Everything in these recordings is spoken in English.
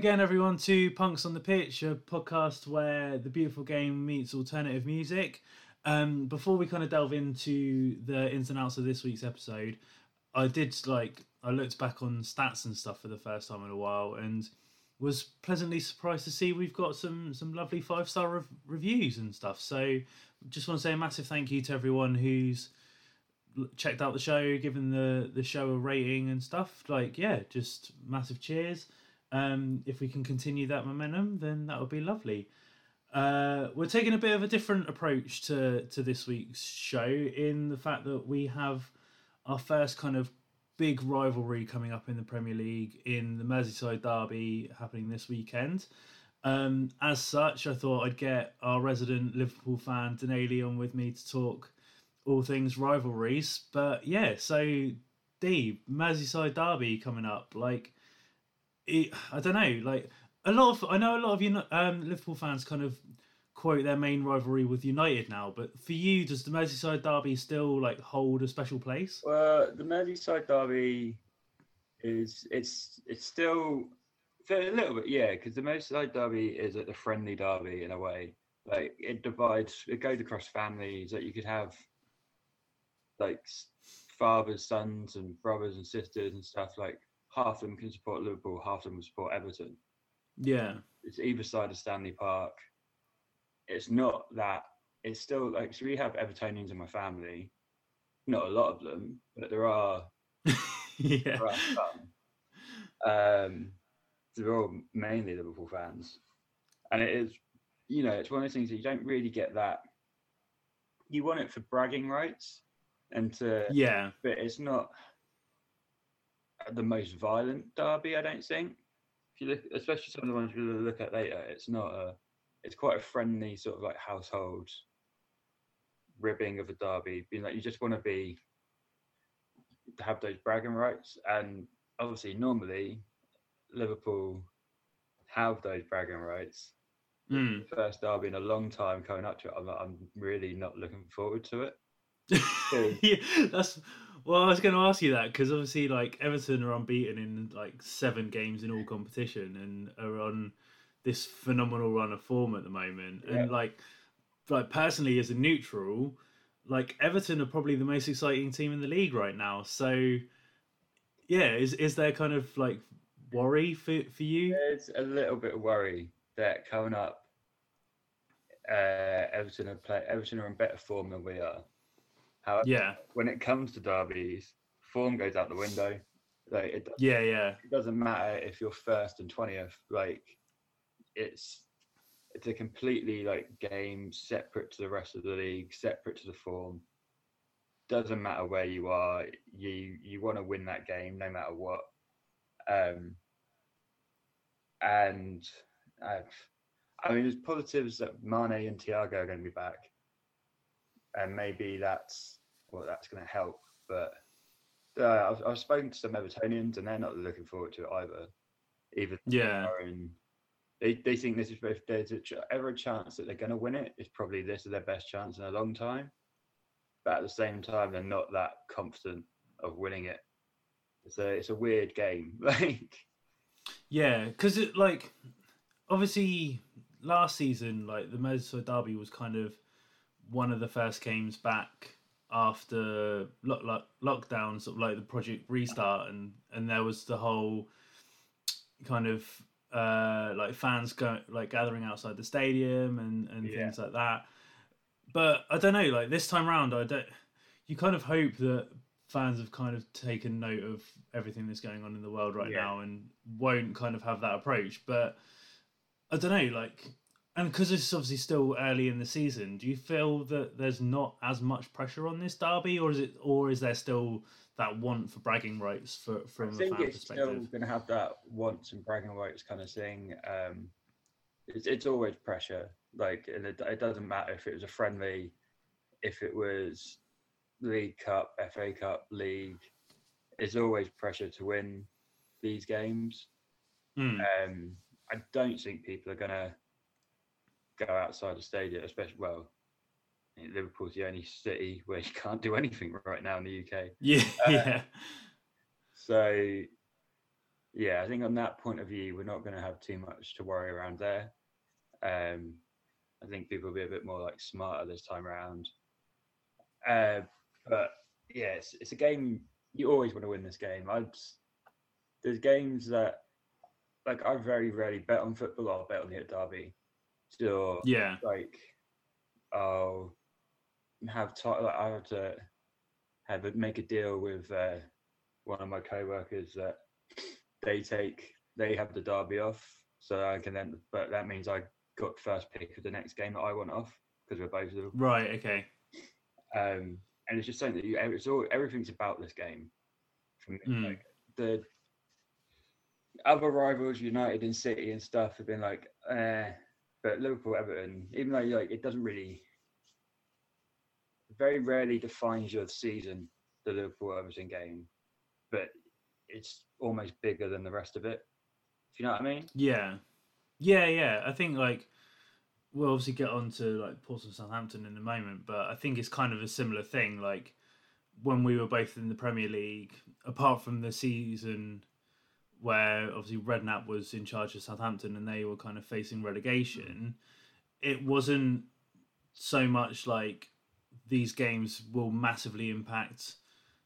again, everyone, to Punks on the Pitch, a podcast where the beautiful game meets alternative music. Um, before we kind of delve into the ins and outs of this week's episode, I did like I looked back on stats and stuff for the first time in a while, and was pleasantly surprised to see we've got some some lovely five star rev- reviews and stuff. So, just want to say a massive thank you to everyone who's checked out the show, given the the show a rating and stuff. Like, yeah, just massive cheers. Um, if we can continue that momentum, then that would be lovely. Uh, we're taking a bit of a different approach to to this week's show in the fact that we have our first kind of big rivalry coming up in the Premier League in the Merseyside derby happening this weekend. Um, as such, I thought I'd get our resident Liverpool fan Denali on with me to talk all things rivalries. But yeah, so D Merseyside derby coming up, like it, I don't know, like a lot of I know a lot of you um, Liverpool fans kind of quote their main rivalry with United now, but for you, does the Merseyside derby still like hold a special place? Well, the Merseyside derby is it's it's still a little bit, yeah, because the Merseyside derby is like the friendly derby in a way. Like it divides, it goes across families. Like you could have like fathers, sons, and brothers and sisters and stuff. Like half of them can support Liverpool, half of them will support Everton. Yeah, It's either side of Stanley Park. It's not that. It's still like so. We have Evertonians in my family. Not a lot of them, but there are yeah, there are some. Um, they're all mainly Liverpool fans, and it is, you know, it's one of those things that you don't really get that. You want it for bragging rights, and to, yeah, but it's not the most violent derby. I don't think. If you look, especially some of the ones we'll look at later, it's not a. It's quite a friendly sort of like household ribbing of a derby. Being like you just want to be to have those bragging rights, and obviously normally Liverpool have those bragging rights. Mm. First derby in a long time coming up to it. I'm, I'm really not looking forward to it. yeah, that's well. I was going to ask you that because obviously, like Everton are unbeaten in like seven games in all competition and are on this phenomenal run of form at the moment. Yeah. And like, like personally, as a neutral, like Everton are probably the most exciting team in the league right now. So, yeah, is is there kind of like worry for for you? There's a little bit of worry that coming up, uh, Everton are play, Everton are in better form than we are. However, Yeah, when it comes to derbies, form goes out the window. Like it, yeah, yeah, it doesn't matter if you're first and twentieth. Like it's it's a completely like game separate to the rest of the league, separate to the form. Doesn't matter where you are, you you want to win that game no matter what. Um, and uh, I mean, there's positives that Mane and Thiago are going to be back, and maybe that's well, that's going to help. But uh, I've, I've spoken to some Evertonians, and they're not looking forward to it either. Even Yeah. they they think this is if there's a ch- ever a chance that they're going to win it, it's probably this is their best chance in a long time. But at the same time, they're not that confident of winning it. It's a it's a weird game. Like Yeah, because it like obviously last season, like the Merseyside derby was kind of one of the first games back after lock, lock, lockdown, sort of like the project restart, and and there was the whole kind of uh like fans go like gathering outside the stadium and and Yeah. things like that. But I don't know, like this time round, I don't. You kind of hope that fans have kind of taken note of everything that's going on in the world right Yeah. now and won't kind of have that approach. But I don't know, like, and because it's obviously still early in the season, do you feel that there's not as much pressure on this derby, or is it, or is there still that want for bragging rights for from I from a think fan it's still perspective? going to have that wants and bragging rights kind of thing. Um, it's, it's always pressure. Like, and it, it doesn't matter if it was a friendly, if it was League Cup, FA Cup, League. It's always pressure to win these games. Mm. Um, I don't think people are going to go outside the stadium, especially well. Liverpool's the only city where you can't do anything right now in the UK. Yeah, Uh, yeah, So, yeah, I think on that point of view, we're not going to have too much to worry around there. Um, I think people will be a bit more like smarter this time around. Uh, but yeah, it's, it's a game you always want to win this game. I'd there's games that like I very rarely bet on football. I'll bet on the derby. So yeah. like I'll have time. Like I have to have a, make a deal with uh, one of my co-workers that they take they have the derby off, so I can then. But that means I got first pick of the next game that I want off because we're both Liverpool. Right. Okay. Um, and it's just something that you. It's all everything's about this game. Mm. like the other rivals, United and City and stuff, have been like, eh. But Liverpool, Everton, even though like it doesn't really, very rarely defines your season, the Liverpool Everton game, but it's almost bigger than the rest of it. Do you know what I mean? Yeah, yeah, yeah. I think like we'll obviously get on to like Portsmouth Southampton in a moment, but I think it's kind of a similar thing. Like when we were both in the Premier League, apart from the season where obviously Redknapp was in charge of Southampton and they were kind of facing relegation, it wasn't so much like these games will massively impact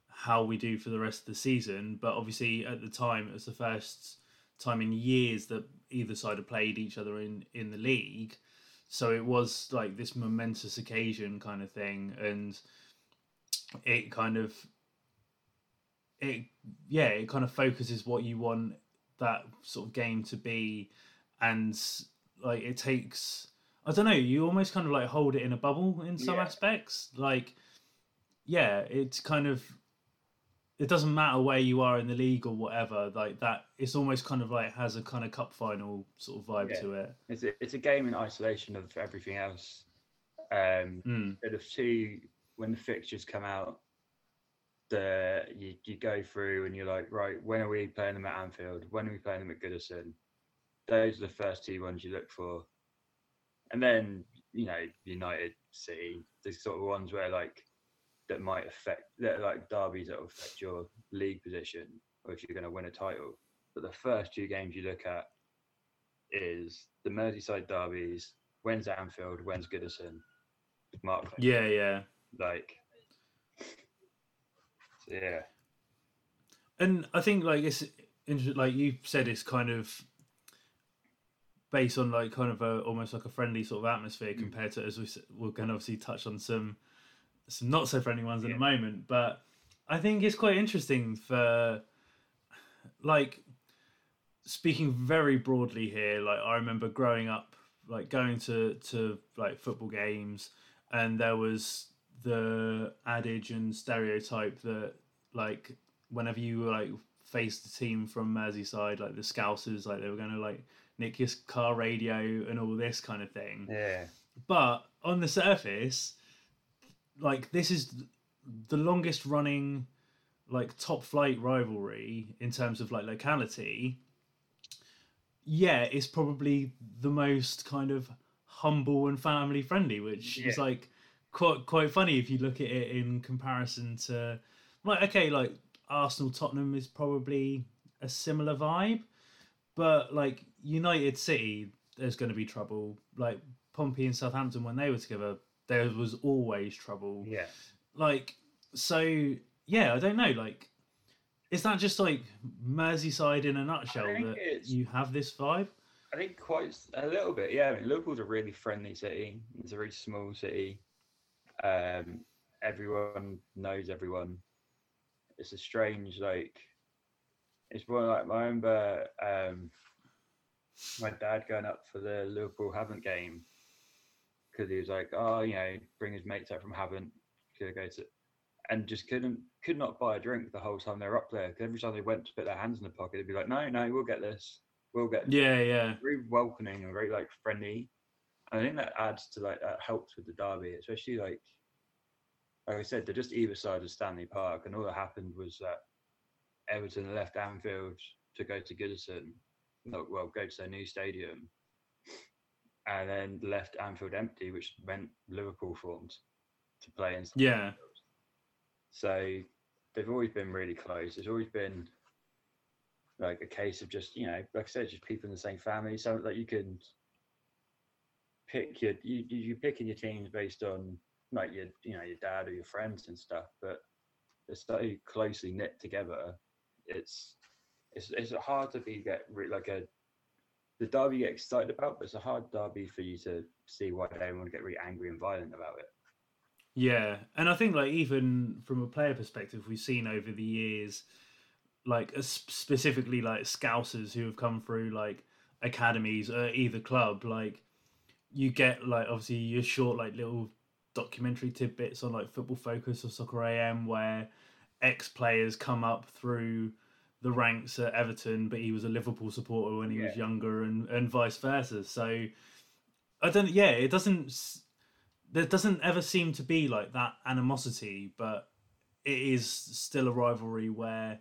how we do for the rest of the season. But obviously, at the time, it was the first time in years that either side had played each other in in the league, so it was like this momentous occasion kind of thing, and it kind of it yeah it kind of focuses what you want that sort of game to be and like it takes i don't know you almost kind of like hold it in a bubble in some Yeah. aspects like yeah it's kind of it doesn't matter where you are in the league or whatever like that it's almost kind of like has a kind of cup final sort of vibe Yeah. to it It's a, it's a game in isolation of everything else. Um, mm. bit of two when the fixtures come out the you, you go through and you're like right when are we playing them at anfield? When are we playing them at goodison? Those are the first two ones you look for. And then you know united city the sort of ones where like that might affect that like derbies that will affect your league position or if you're going to win a title. But the first two games you look at is the merseyside derbies when's anfield when's goodison? Mark yeah yeah. Like so yeah and I think like it's like you said, it's kind of based on like kind of a almost like a friendly sort of atmosphere Mm. compared to as we we're going to obviously touch on some some not so friendly ones in Yeah. a moment, but I think it's quite interesting for like speaking very broadly here. Like I remember growing up, like going to to like football games, and there was the adage and stereotype that like whenever you like faced the team from Merseyside, like the Scousers, like they were going to like nick your car radio and all this kind of thing. yeah But on the surface, like this is the longest running like top flight rivalry in terms of like locality. Yeah, it's probably the most kind of humble and family friendly, which is like quite quite funny if you look at it in comparison to like okay, like Arsenal Tottenham is probably a similar vibe, but like United City, there's going to be trouble. Like Pompey and Southampton when they were together, there was always trouble. yeah Like so, yeah, I don't know. Like, is that just like Merseyside in a nutshell that you have this vibe? i think quite a little bit yeah i mean liverpool's a really friendly city it's a very small city um everyone knows everyone. It's a strange like it's more like i remember um my dad going up for the liverpool Havant game because he was like oh you know bring his mates up from Havant could go to and just couldn't could not buy a drink the whole time they were up there 'cause every time they went to put their hands in the pocket they'd be like no no we'll get this. We'll get this Yeah, yeah, very welcoming and very like friendly. And I think that adds to like that helps with the derby, especially like like I said, they're just either side of Stanley Park, and all that happened was that Everton left Anfield to go to Goodison, well, go to their new stadium, and then left Anfield empty, which meant Liverpool formed to play in. Yeah. So they've always been really close. There's always been like a case of just you know, like I said, just people in the same family. So that you can pick your you you- picking your teams based on like your you know your dad or your friends and stuff, but they're so closely knit together. It's it's it's hard to be get like a the derby you get excited about, but it's a hard derby for you to see why everyone get really angry and violent about it. Yeah, and I think like even from a player perspective, we've seen over the years, like uh, specifically like scousers who have come through like academies at either club. Like you get like obviously your short like little documentary tidbits on like Football Focus or Soccer AM where ex players come up through the ranks at Everton, but he was a Liverpool supporter when he was younger, and and vice versa. So I don't. Yeah, it doesn't. There doesn't ever seem to be like that animosity, but it is still a rivalry where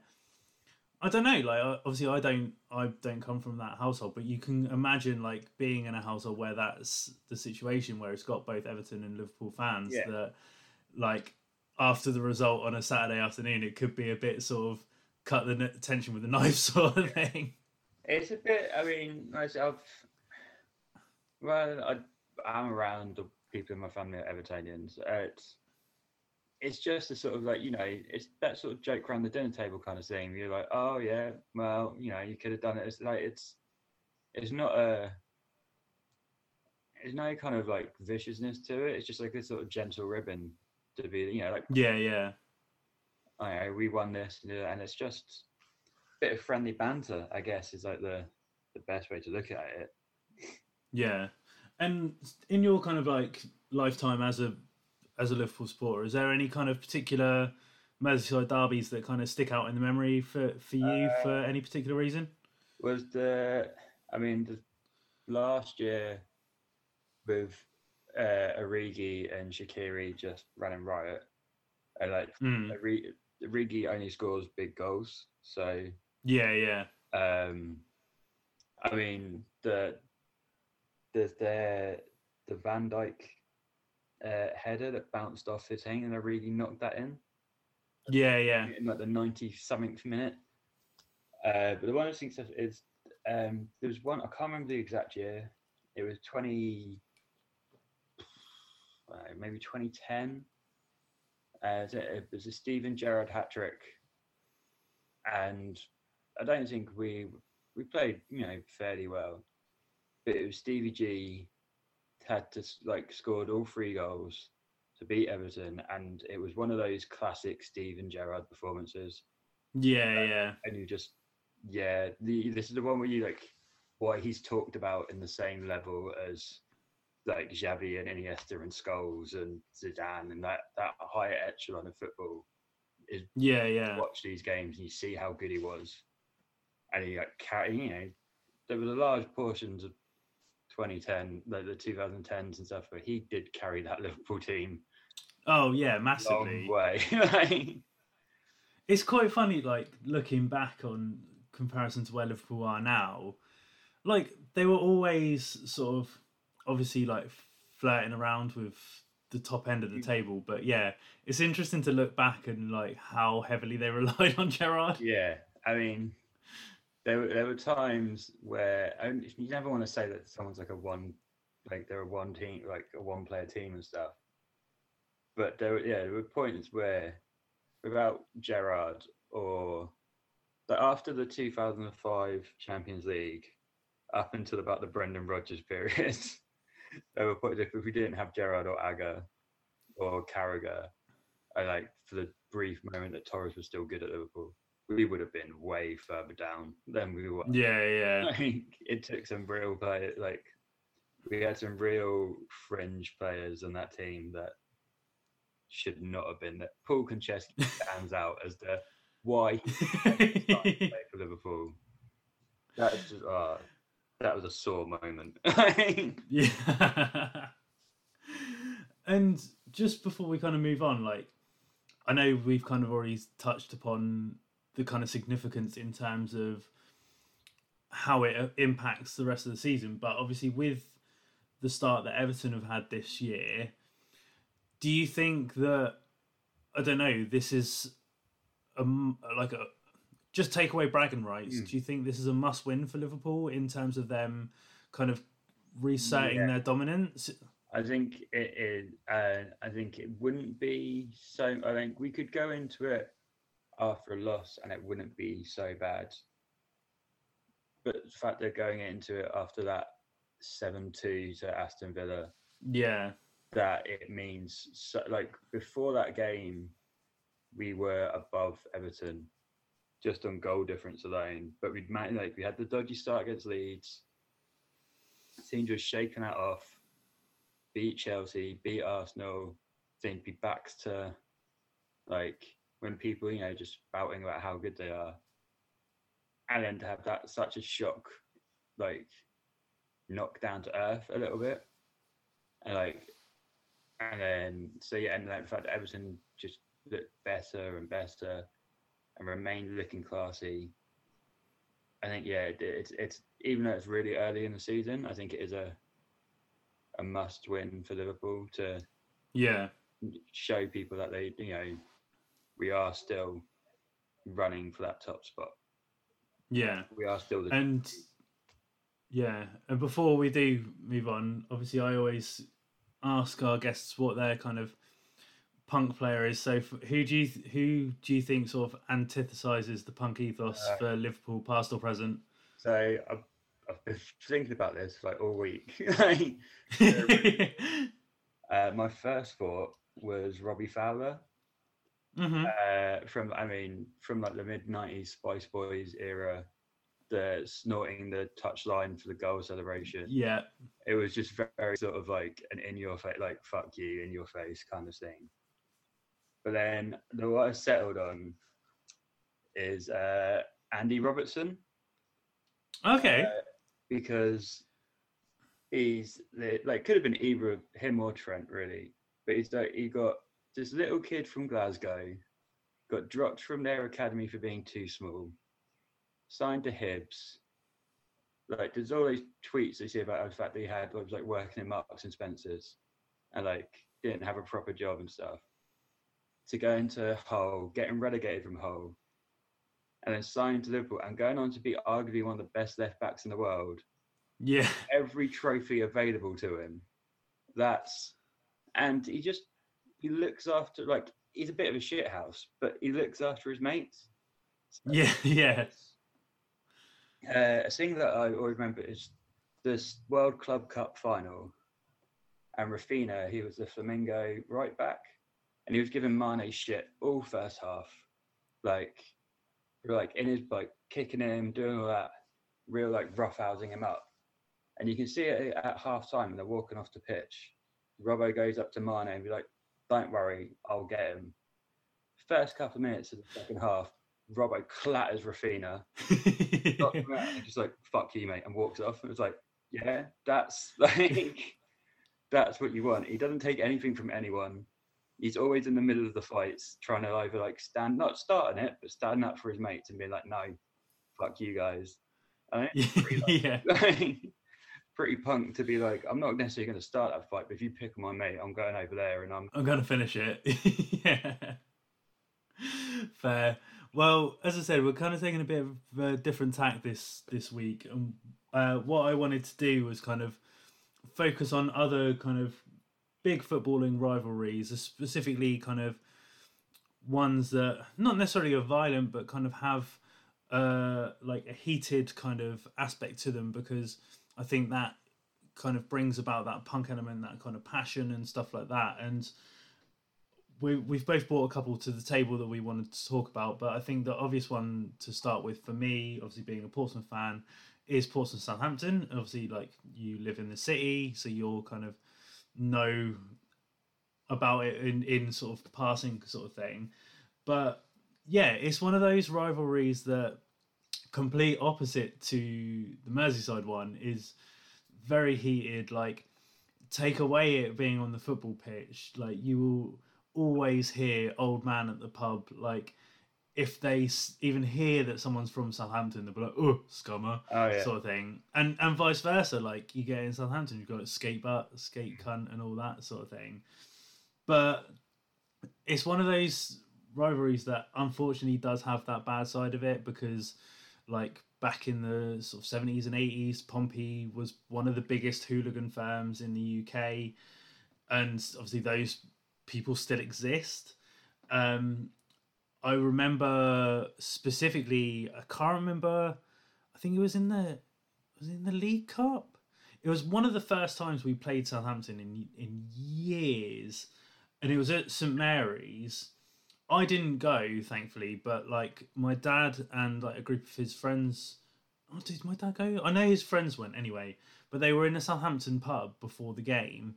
I don't know. Like uh, obviously, I don't. I don't come from that household, but you can imagine like being in a household where that's the situation where it's got both Everton and Liverpool fans Yeah. that like after the result on a Saturday afternoon, it could be a bit sort of cut the tension with a knife sort of thing. It's a bit. I mean, I've well, I I'm around the people in my family are Evertonians. Uh, it's it's just a sort of like you know, it's that sort of joke around the dinner table kind of thing. You're like, oh yeah, well, you know, you could have done it. It's like it's it's not a there's no kind of like viciousness to it. It's just like a sort of gentle ribbon to be, you know, like Yeah, yeah. I know we won this, and it's just a bit of friendly banter. I guess is like the the best way to look at it. Yeah, and in your kind of like lifetime as a as a Liverpool supporter, is there any kind of particular Merseyside derbies that kind of stick out in the memory for for you for any particular reason? Was the I mean the last year with uh, Origi and Shaqiri just running riot, and like Mm. Ori- Origi only scores big goals, so Yeah, yeah, Um, I mean the the the the Van Dijk uh, header that bounced off his thing and Origi knocked that in yeah, yeah. in like the ninety something minute. Uh, but the one I think is um, there was one I can't remember the exact year. It was twenty, uh, maybe twenty ten. Uh, it was a Steven Gerrard hat trick, and I don't think we we played you know fairly well, but it was Stevie G had to like scored all three goals to beat Everton, and it was one of those classic Steven Gerrard performances. Yeah, uh, yeah, and you just yeah the this is the one where you like what he's talked about in the same level as like Xavi and Iniesta and Scholes and Zidane and that that higher echelon of football is yeah, yeah. watch these games and you see how good he was. And he like you know there was a large portions of 2010 like the 2010s and stuff where he did carry that Liverpool team Oh yeah, a long massively. way It's quite funny, like looking back on comparison to where Liverpool are now. Like they were always sort of obviously like flirting around with the top end of the mm. table, but yeah, it's interesting to look back and like how heavily they relied on Gerrard. Yeah, I mean, there were there were times where and you never want to say that someone's like a one, like they're a one team, like a one player team and stuff. But there, were, yeah, there were points where, without Gerrard or, like after the 2005 Champions League, up until about the Brendan Rodgers period, there were points if we didn't have Gerrard or Agger or Carragher, I like for the brief moment that Torres was still good at Liverpool, we would have been way further down than we were. Yeah, yeah, Like, it took some real play, like we had some real fringe players on that team that should not have been. That Paul Konchesky stands out as the why he started to play for Liverpool. That's just uh, that was a sore moment. yeah. and just before we kind of move on, like I know we've kind of already touched upon the kind of significance in terms of how it impacts the rest of the season. But obviously, with the start that Everton have had this year, do you think that I don't know? This is a like a just take away bragging rights. Mm. Do you think this is a must win for Liverpool in terms of them kind of resetting yeah. their dominance? I think it is. Uh, I think it wouldn't be so. I think we could go into it after a loss and it wouldn't be so bad. But the fact they're going into it after that seven-two to Aston Villa, yeah, that it means so, like before that game, we were above Everton just on goal difference alone. But we'd managed, like we had the dodgy start against Leeds. Team just shaking that off, beat Chelsea, beat Arsenal. Then be back to like when people you know just spouting about how good they are, and then to have that such a shock, like knock down to earth a little bit, and like, and then so yeah, and like the fact that Everton just looked better and better and remained looking classy. I think yeah, it, it's it's even though it's really early in the season, I think it is a a must win for Liverpool to yeah show people that they you know we are still running for that top spot. Yeah, we are still the and yeah, and before we do move on, obviously I always ask our guests what their kind of punk player is. So, who do you who do you think sort of antithesizes the punk ethos uh, for Liverpool, past or present? So, I've, I've been thinking about this like all week. uh, my first thought was Robbie Fowler. Mm-hmm. Uh, from I mean, from like the mid '90s Spice Boys era, the snorting the touchline for the goal celebration. Yeah, it was just very sort of like an in your face, like "fuck you" in your face kind of thing. But then the what I settled on is uh, Andy Robertson. Okay. Uh, because he's like could have been either him or Trent really, but he's like he got this little kid from Glasgow, got dropped from their academy for being too small, signed to Hibs. Like there's all these tweets they see about the fact that he had was like working in Marks and Spencers, and like didn't have a proper job and stuff to go into Hull, getting relegated from Hull, and then signing to Liverpool and going on to be arguably one of the best left backs in the world. Yeah. Every trophy available to him. That's and he just he looks after like he's a bit of a shit house, but he looks after his mates. So yeah, yeah. Uh, a thing that I always remember is this World Club Cup final, and Rafinha, he was the Flamengo right back, and he was giving Mane shit all first half, like, like in his like kicking him, doing all that, real like roughhousing him up, and you can see it at half time when they're walking off the pitch. Robbo goes up to Mane and be like, "Don't worry, I'll get him." First couple of minutes of the second half, Robbo clatters Rafinha, just like "fuck you, mate," and walks off. It was like, yeah, that's like that's what you want. He doesn't take anything from anyone he's always in the middle of the fights, trying to either like stand, not starting it, but standing up for his mates and being like, "No, fuck you guys." yeah. Pretty punk to be like, I'm not necessarily going to start that fight, but if you pick my mate, I'm going over there and I'm. I'm going to finish it. yeah. Fair. Well, as I said, we're kind of taking a bit of a different tack this this week, and uh, what I wanted to do was kind of focus on other kind of big footballing rivalries, specifically kind of ones that not necessarily are violent, but kind of have uh, like a heated kind of aspect to them because I think that kind of brings about that punk element, that kind of passion and stuff like that. And we, we've both brought a couple to the table that we wanted to talk about, but I think the obvious one to start with for me, obviously being a Portsmouth fan, is Portsmouth Southampton. Obviously, like you live in the city, so you're kind of know about it in, in sort of the passing sort of thing. But yeah, it's one of those rivalries that complete opposite to the Merseyside one is very heated. Like, take away it being on the football pitch, like you will always hear old man at the pub. Like, if they even hear that someone's from Southampton, they'll be like, "Oh, scummer," Oh yeah. sort of thing, and and vice versa. Like you get in Southampton, you've got skate butt, skate cunt, and all that sort of thing. But it's one of those rivalries that unfortunately does have that bad side of it because, like back in the sort of seventies and eighties, Pompey was one of the biggest hooligan firms in the UK, and obviously those people still exist. Um, I remember specifically. I can't remember. I think it was in the was in the League Cup. It was one of the first times we played Southampton in in years, and it was at St Mary's. I didn't go, thankfully, but like my dad and like a group of his friends. Oh, did my dad go? I know his friends went anyway, but they were in a Southampton pub before the game.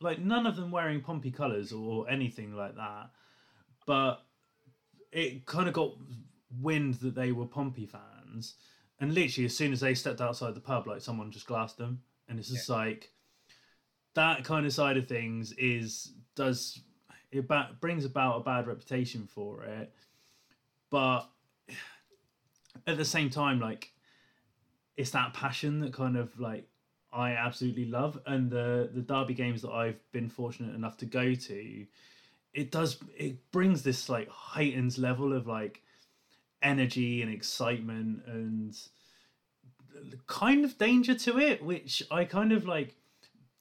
Like none of them wearing Pompey colours or anything like that, but it kind of got wind that they were Pompey fans, and literally as soon as they stepped outside the pub, like someone just glassed them, and it's just like that kind of side of things is does it ba- brings about a bad reputation for it, but at the same time, like it's that passion that kind of like I absolutely love, and the the derby games that I've been fortunate enough to go to, it does it brings this like heightened level of like energy and excitement and kind of danger to it, which I kind of like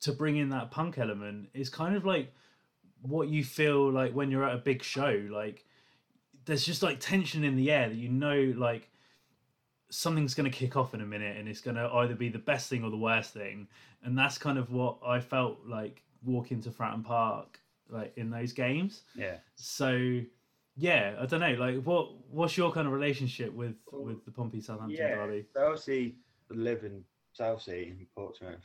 to bring in that punk element is kind of like what you feel like when you're at a big show. Like there's just like tension in the air that you know like something's going to kick off in a minute and it's going to either be the best thing or the worst thing and that's kind of what i felt like walking to fratton park like in those games Yeah. so yeah i don't know like what what's your kind of relationship with with the pompey southampton Yeah. derby So obviously, live in Southsea in Portsmouth.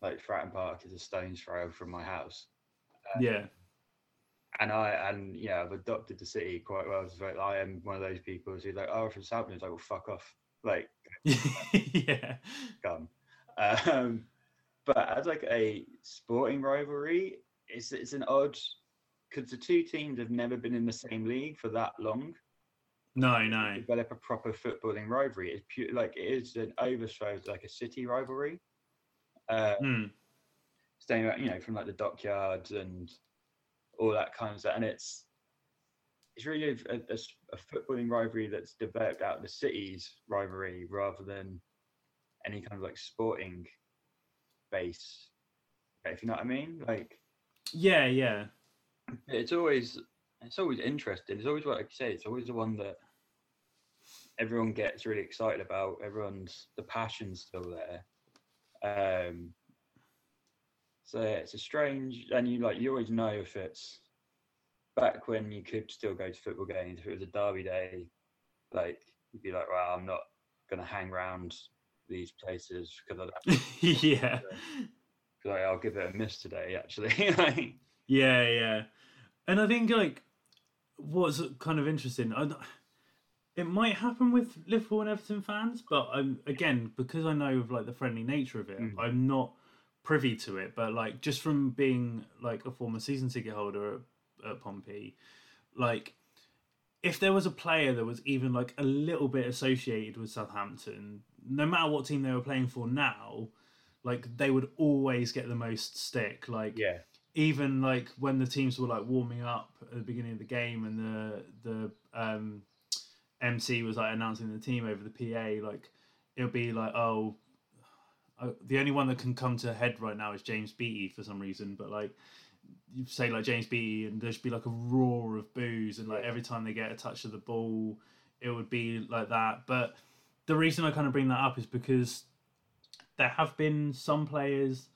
Like Fratton Park is a stone's throw from my house, yeah and I and yeah, I've adopted the city quite well. Like, I am one of those people who's like, "Oh, from Southampton." It's like, "Well, fuck off!" Like, yeah gun. Um, but as like a sporting rivalry, it's it's an odd because the two teams have never been in the same league for that long. no no Develop a proper footballing rivalry. It's pure like it is an overthrow like a city rivalry. Uh, Hmm. staying you know, from like the dockyards and all that kind of stuff. And it's it's really a, a, a footballing rivalry that's developed out of the city's rivalry rather than any kind of like sporting base. If you know what I mean, like yeah yeah it's always it's always interesting. It's always what I say. It's always the one that everyone gets really excited about. Everyone's the passion's still there. Um, so yeah, it's a strange, and you like you always know if it's back when you could still go to football games. If it was a derby day, like you'd be like, "Well, I'm not gonna hang around these places because yeah like, I'll give it a miss today." Actually, like, Yeah, yeah, and I think like what's kind of interesting. I, it might happen with Liverpool and Everton fans, but I'm again because I know of like the friendly nature of it, Mm. I'm not privy to it. But like just from being like a former season ticket holder at, at Pompey, like if there was a player that was even like a little bit associated with Southampton, no matter what team they were playing for now, like they would always get the most stick. Like yeah, even like when the teams were like warming up at the beginning of the game and the the um, MC was like announcing the team over the PA, like it'll be like, oh, the only one that can come to head right now is James Beattie for some reason, but like you say like James Beattie and there'd be like a roar of boos and like every time they get a touch of the ball, it would be like that. But the reason I kind of bring that up is because there have been some players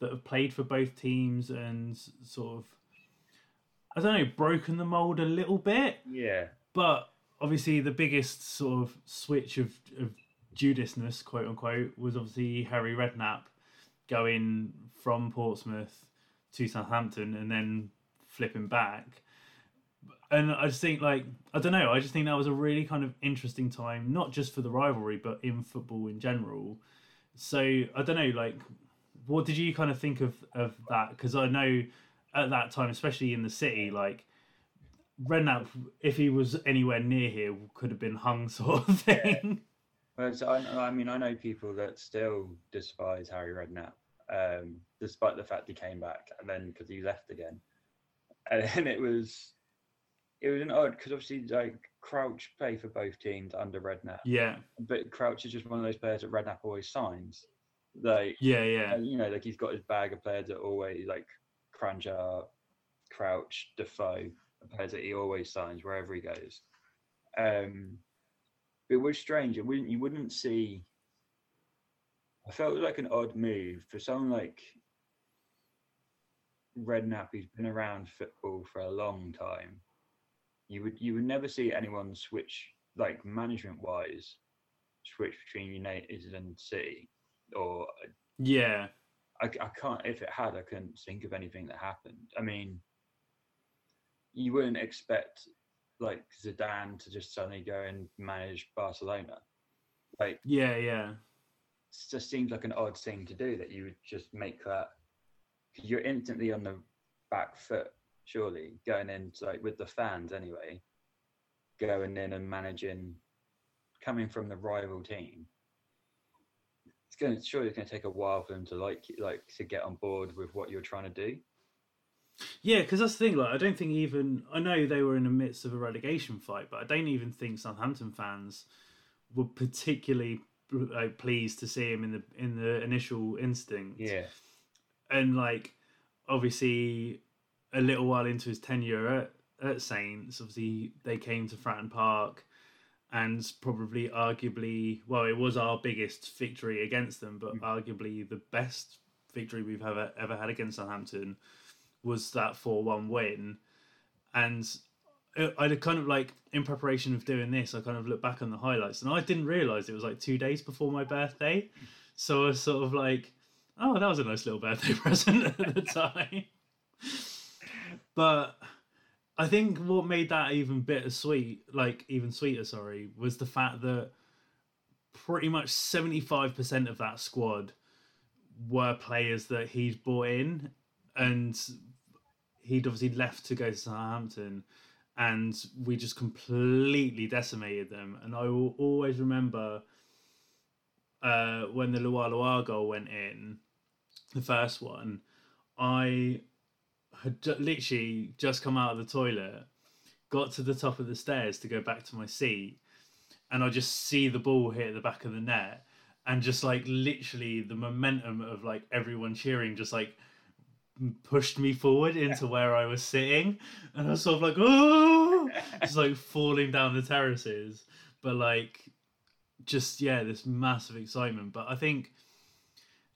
that have played for both teams and sort of I don't know broken the mold a little bit, yeah, but obviously the biggest sort of switch of, of Judasness, quote unquote, was obviously Harry Redknapp going from Portsmouth to Southampton and then flipping back. And I just think, like, I don't know, I just think that was a really kind of interesting time, not just for the rivalry, but in football in general. So I don't know, like, what did you kind of think of of that? Because I know at that time, especially in the city, like Redknapp, if he was anywhere near here, could have been hung, sort of thing. Well, so I, I mean, I know people that still despise Harry Redknapp, um, despite the fact he came back and then because he left again, and it was it was an odd because obviously like Crouch played for both teams under Redknapp, Yeah, but Crouch is just one of those players that Redknapp always signs. Like yeah, yeah, you know, like he's got his bag of players that always like Kranjcar, Crouch, Defoe, players that he always signs wherever he goes. Um, it was strange. It wouldn't you wouldn't see. I felt like an odd move for someone like Redknapp, who's been around football for a long time. You would you would never see anyone switch like management wise, switch between United and City, or yeah. I, I can't. If it had, I couldn't think of anything that happened. I mean, you wouldn't expect like Zidane to just suddenly go and manage Barcelona. Like, Yeah, yeah, it just seems like an odd thing to do that you would just make that. you you're instantly on the back foot, surely going into like with the fans anyway, going in and managing, coming from the rival team. It's going to surely it's going to take a while for them to like like to get on board with what you're trying to do. Yeah. Because that's the thing. Like, I don't think even I know they were in the midst of a relegation fight, but I don't even think Southampton fans were particularly like, pleased to see him in the in the initial instinct. Yeah, and like obviously a little while into his tenure at, at Saints, obviously they came to Fratton Park and probably arguably well it was our biggest victory against them, but mm. arguably the best victory we've ever ever had against Southampton was that four one win. And I I kind of like in preparation of doing this, I kind of looked back on the highlights and I didn't realise it was like two days before my birthday. So I was sort of like, oh, that was a nice little birthday present at the time. but I think what made that even bittersweet, like even sweeter, sorry, was the fact that pretty much 75% of that squad were players that he'd brought in and he'd obviously left to go to Southampton and we just completely decimated them. And I will always remember uh, when the Lua Lua goal went in, the first one, I had literally just come out of the toilet, got to the top of the stairs to go back to my seat, and I just see the ball hit the back of the net, and just like literally the momentum of like everyone cheering just like pushed me forward into where I was sitting, and I was sort of like, oh, just like falling down the terraces, but like just yeah, this massive excitement. But I think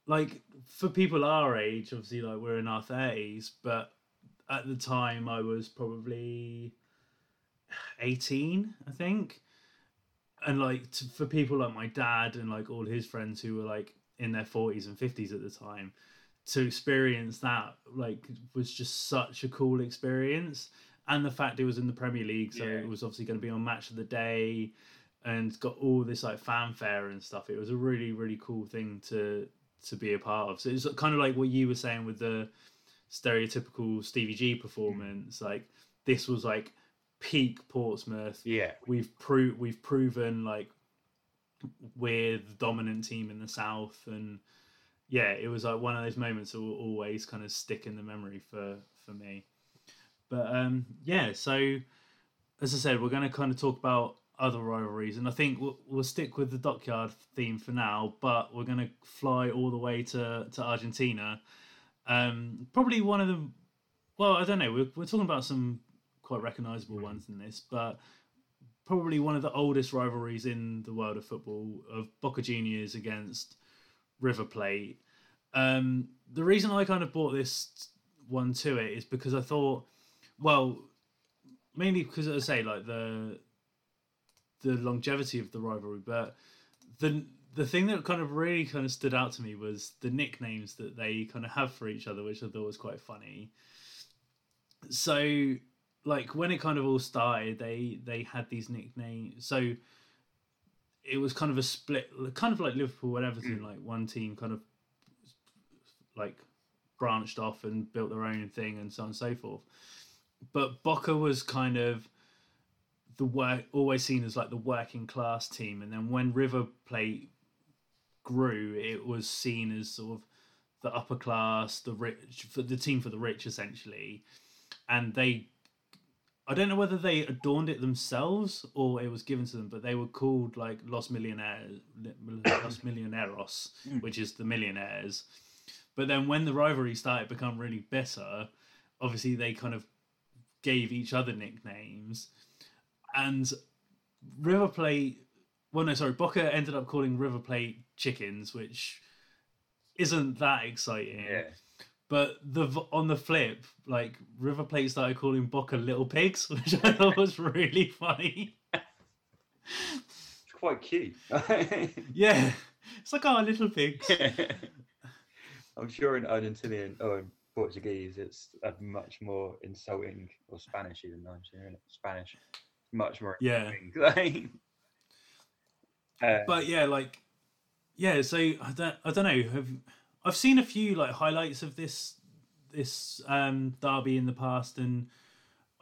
like for people our age, obviously like we're in our thirties, but at the time I was probably eighteen, I think. And like to, for people like my dad and like all his friends who were like in their forties and fifties at the time, to experience that like was just such a cool experience. And the fact it was in the Premier League, so Yeah. it was obviously going to be on Match of the Day, and got all this like fanfare and stuff. It was a really really cool thing to to be a part of. So it's kind of like what you were saying with the stereotypical Stevie G performance. Like this was like peak Portsmouth. yeah, We've pro- we've proven like we're the dominant team in the south, and yeah, it was like one of those moments that will always kind of stick in the memory for for me. But um, yeah, so as I said, we're going to kind of talk about other rivalries, and I think we'll, we'll stick with the dockyard theme for now, but we're going to fly all the way to to Argentina. Um, probably one of the, well, I don't know. We're we're talking about some quite recognisable ones in this, but probably one of the oldest rivalries in the world of football of Boca Juniors against River Plate. Um, the reason I kind of brought this one to it is because I thought, well, mainly because as I say, like the the longevity of the rivalry, but the the thing that kind of really kind of stood out to me was the nicknames that they kind of have for each other, which I thought was quite funny. So, like when it kind of all started, they they had these nicknames. So it was kind of a split, kind of like Liverpool and Everton. Mm. Like one team kind of like branched off and built their own thing, and so on and so forth. but Boca was kind of the work always seen as like the working class team, and then when River Plate grew, it was seen as sort of the upper class, the rich, for the team for the rich, essentially, and they. I don't know whether they adorned it themselves or it was given to them, but they were called like Los Millionaires, Los Millonarios, hmm. which is the millionaires. But then when the rivalry started to become really bitter, obviously they kind of gave each other nicknames, and River Plate. Well, no, sorry, Boca ended up calling River Plate chickens, which isn't that exciting. Yeah. But the on the flip, like River Plate started calling Boca little pigs, which I thought was really funny. It's quite cute. Yeah, it's like oh, little pigs. I'm sure in Argentinian or in Portuguese, it's a much more insulting, or Spanish even. I'm sure in Spanish, much more. Yeah. insulting. uh, But yeah, like yeah. So I don't, I don't know. Have I've seen a few like highlights of this this um derby in the past, and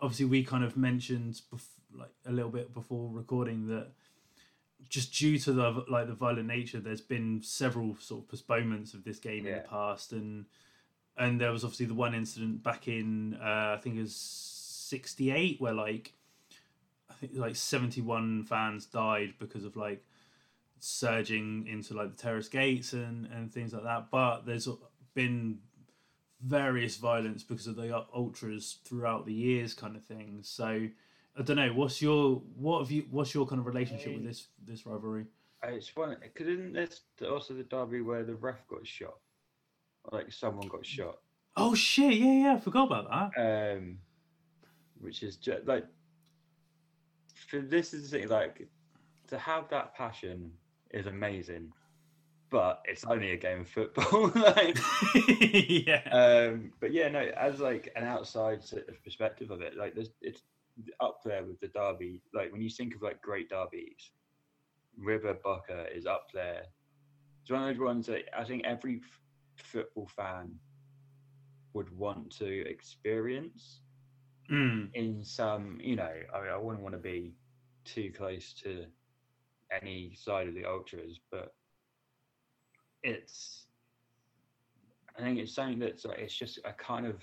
obviously we kind of mentioned bef- like a little bit before recording that just due to the like the violent nature, there's been several sort of postponements of this game in the past, and and there was obviously the one incident back in uh, I think it was '68 where like I think like 71 fans died because of like surging into like the terrace gates and and things like that. But there's been various violence because of the ultras throughout the years, kind of thing. So I don't know. What's your what have you? What's your kind of relationship with this this rivalry? it's funny because isn't this also the derby where the ref got shot? Or, like someone got shot. Oh shit! Yeah, yeah. I forgot about that. um, which is just like for this is the thing like to have that passion is amazing, but it's only a game of football. like, yeah. um, but yeah, no, as like an outside sort of perspective of it, like there's it's up there with the derby. Like when you think of like great derbies, River Boca is up there. It's one of those ones that I think every f- football fan would want to experience Mm. in some, you know, I mean, I wouldn't want to be too close to any side of the ultras, but it's, I think it's something that's like, it's just a kind of,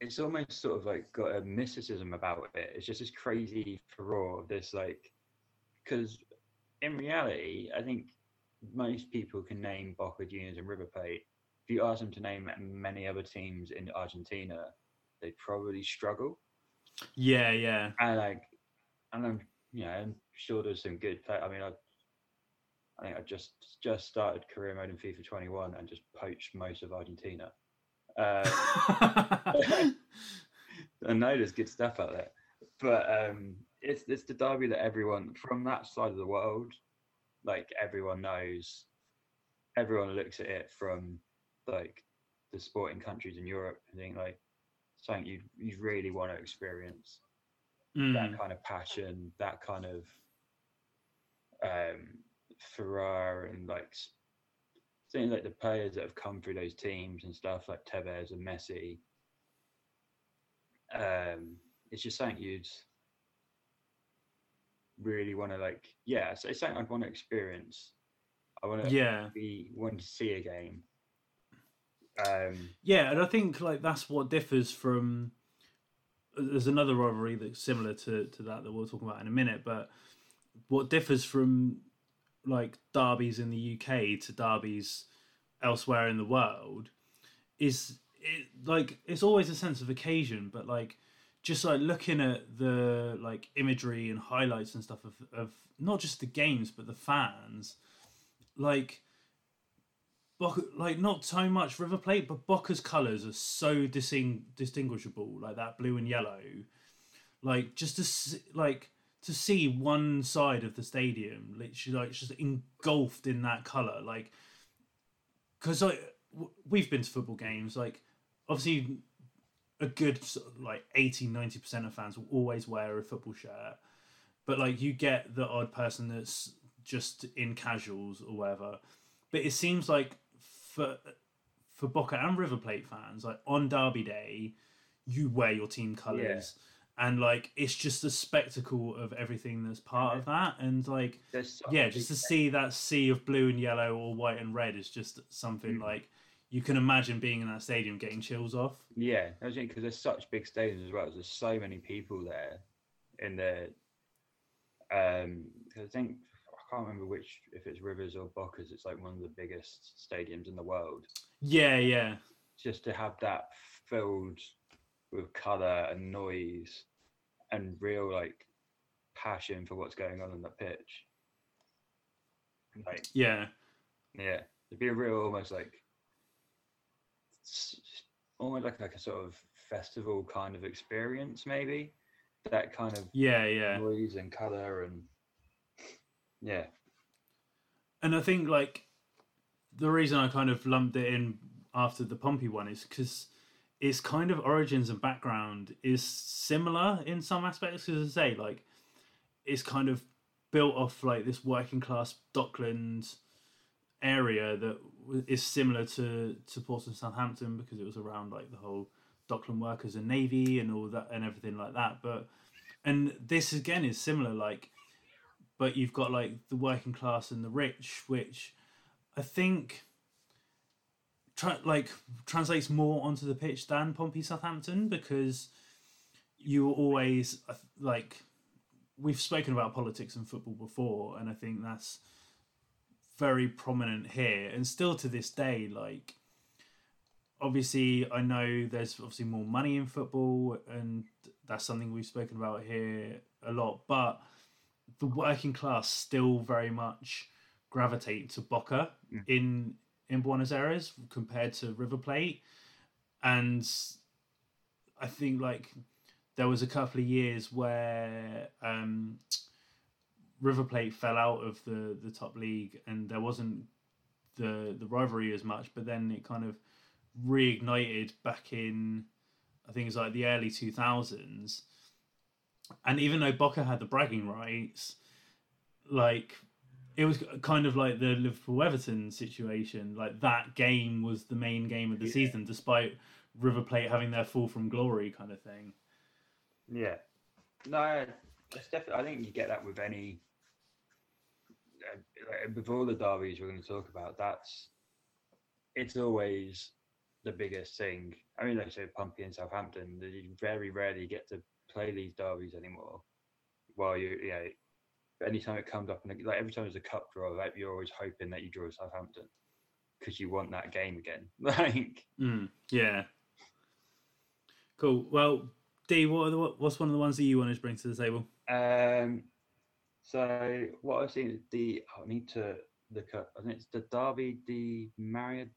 it's almost sort of like got a mysticism about it. It's just this crazy furore of this, like, because in reality, I think most people can name Boca Juniors and River Plate. If you ask them to name many other teams in Argentina, they'd probably struggle. Yeah, yeah. And like, and I'm, you know, sure there's some good. Play- I mean, I, I think I just just started career mode in FIFA 21 and just poached most of Argentina. Uh, I know there's good stuff out there, but um, it's it's the derby that everyone from that side of the world, like everyone knows, everyone looks at it from like the sporting countries in Europe and think like something you you really want to experience Mm. that kind of passion, that kind of um, furore, and like things like the players that have come through those teams and stuff like Tevez and Messi. Um, it's just something you'd really want to like. Yeah, so it's something I'd want to experience. I want to Yeah. be want to see a game. Um, Yeah, and I think like that's what differs from. There's another rivalry that's similar to to that that we'll talk about in a minute, but what differs from like derbies in the UK to derbies elsewhere in the world is it like it's always a sense of occasion, but like just like looking at the like imagery and highlights and stuff of, of not just the games but the fans, like like not so much River Plate, but Boca's colours are so disting- distinguishable, like that blue and yellow. Like just to like to see one side of the stadium, literally like just engulfed in that colour, like because like w- we've been to football games, like obviously a good like 80 90 percent of fans will always wear a football shirt, but like you get the odd person that's just in casuals or whatever but it seems like for for Boca and River Plate fans, like on Derby Day, you wear your team colors. And like it's just a spectacle of everything that's part of that, and like such yeah, just to see that sea of blue and yellow or white and red is just something Mm. like you can imagine being in that stadium getting chills off. Yeah, because there's such big stadiums as well. There's so many people there in the. Um, I think I can't remember which if it's Rivers or Bocas. It's like one of the biggest stadiums in the world. Yeah, yeah, Just to have that filled with color and noise and real like passion for what's going on on the pitch. Like yeah, yeah, it'd be a real almost like almost like like a sort of festival kind of experience, maybe that kind of yeah, yeah. noise and color and yeah, And I think like the reason I kind of lumped it in after the Pompey one is because its kind of origins and background is similar in some aspects. as I say, like, it's kind of built off like this working class Dockland area that is similar to to Portsmouth Southampton because it was around like the whole Dockland workers and navy and all that and everything like that. But and this again is similar, like, but you've got like the working class and the rich, which I think tra- like translates more onto the pitch than Pompey Southampton because you were always uh, like we've spoken about politics and football before, and I think that's very prominent here, and still to this day, like obviously I know there's obviously more money in football, and that's something we've spoken about here a lot, but the working class still very much gravitate to Boca Mm. in in Buenos Aires compared to River Plate, and I think like there was a couple of years where um, River Plate fell out of the the top league, and there wasn't the the rivalry as much. But then it kind of reignited back in, I think it's like the early two thousands. And even though Boca had the bragging rights, like it was kind of like the Liverpool Everton situation. Like that game was the main game of the Yeah. season, despite River Plate having their fall from glory kind of thing. yeah. No, it's definitely. I think you get that with any. Uh, with all the derbies we're going to talk about, that's it's always the biggest thing. I mean, like I say, Pompey and Southampton, you very rarely get to play these derbies anymore. While you, yeah, anytime it comes up, and like every time there's a cup draw, like you're always hoping that you draw Southampton because you want that game again. Like, Mm, yeah. Cool. Well, D, what are the, what's one of the ones that you wanted to bring to the table? Um, so what I've seen is the oh, I need to look up. I think it's the Derby de Maradona.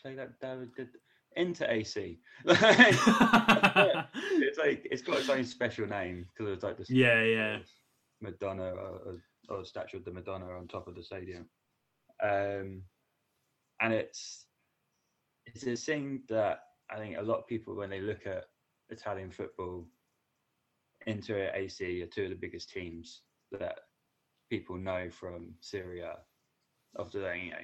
Play that David into AC. it's like it's got its own special name because it's like this. Yeah, yeah. Madonna or, or, or a statue of the Madonna on top of the stadium, um, and it's it's a thing that I think a lot of people when they look at Italian football, Inter AC are two of the biggest teams that people know from Serie A. After that, you know,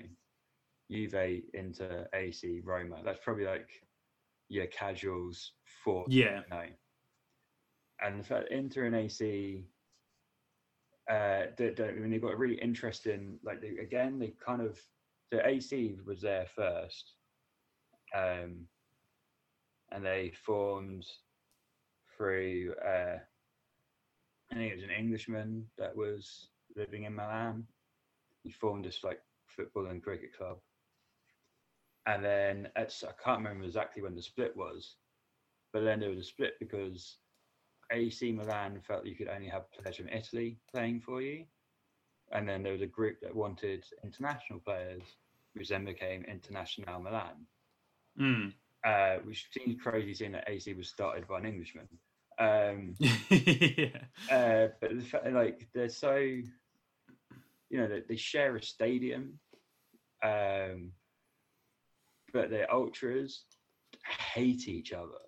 Juve, Inter, AC, Roma. That's probably like your casuals for Yeah. you know. And the fact Inter and AC, uh, they, they, I mean, they've got a really interesting, like, they, again, they kind of, the AC was there first, um, and they formed through, uh, I think it was an Englishman that was living in Milan. He formed this like football and cricket club, and then it's, I can't remember exactly when the split was, but then there was a split because AC Milan felt you could only have players from Italy playing for you, and then there was a group that wanted international players, which then became International Milan, Mm. uh, which seems crazy seeing that AC was started by an Englishman. Um, yeah. uh, but the fact, like they're so, you know, they, they share a stadium, um, but their ultras hate each other.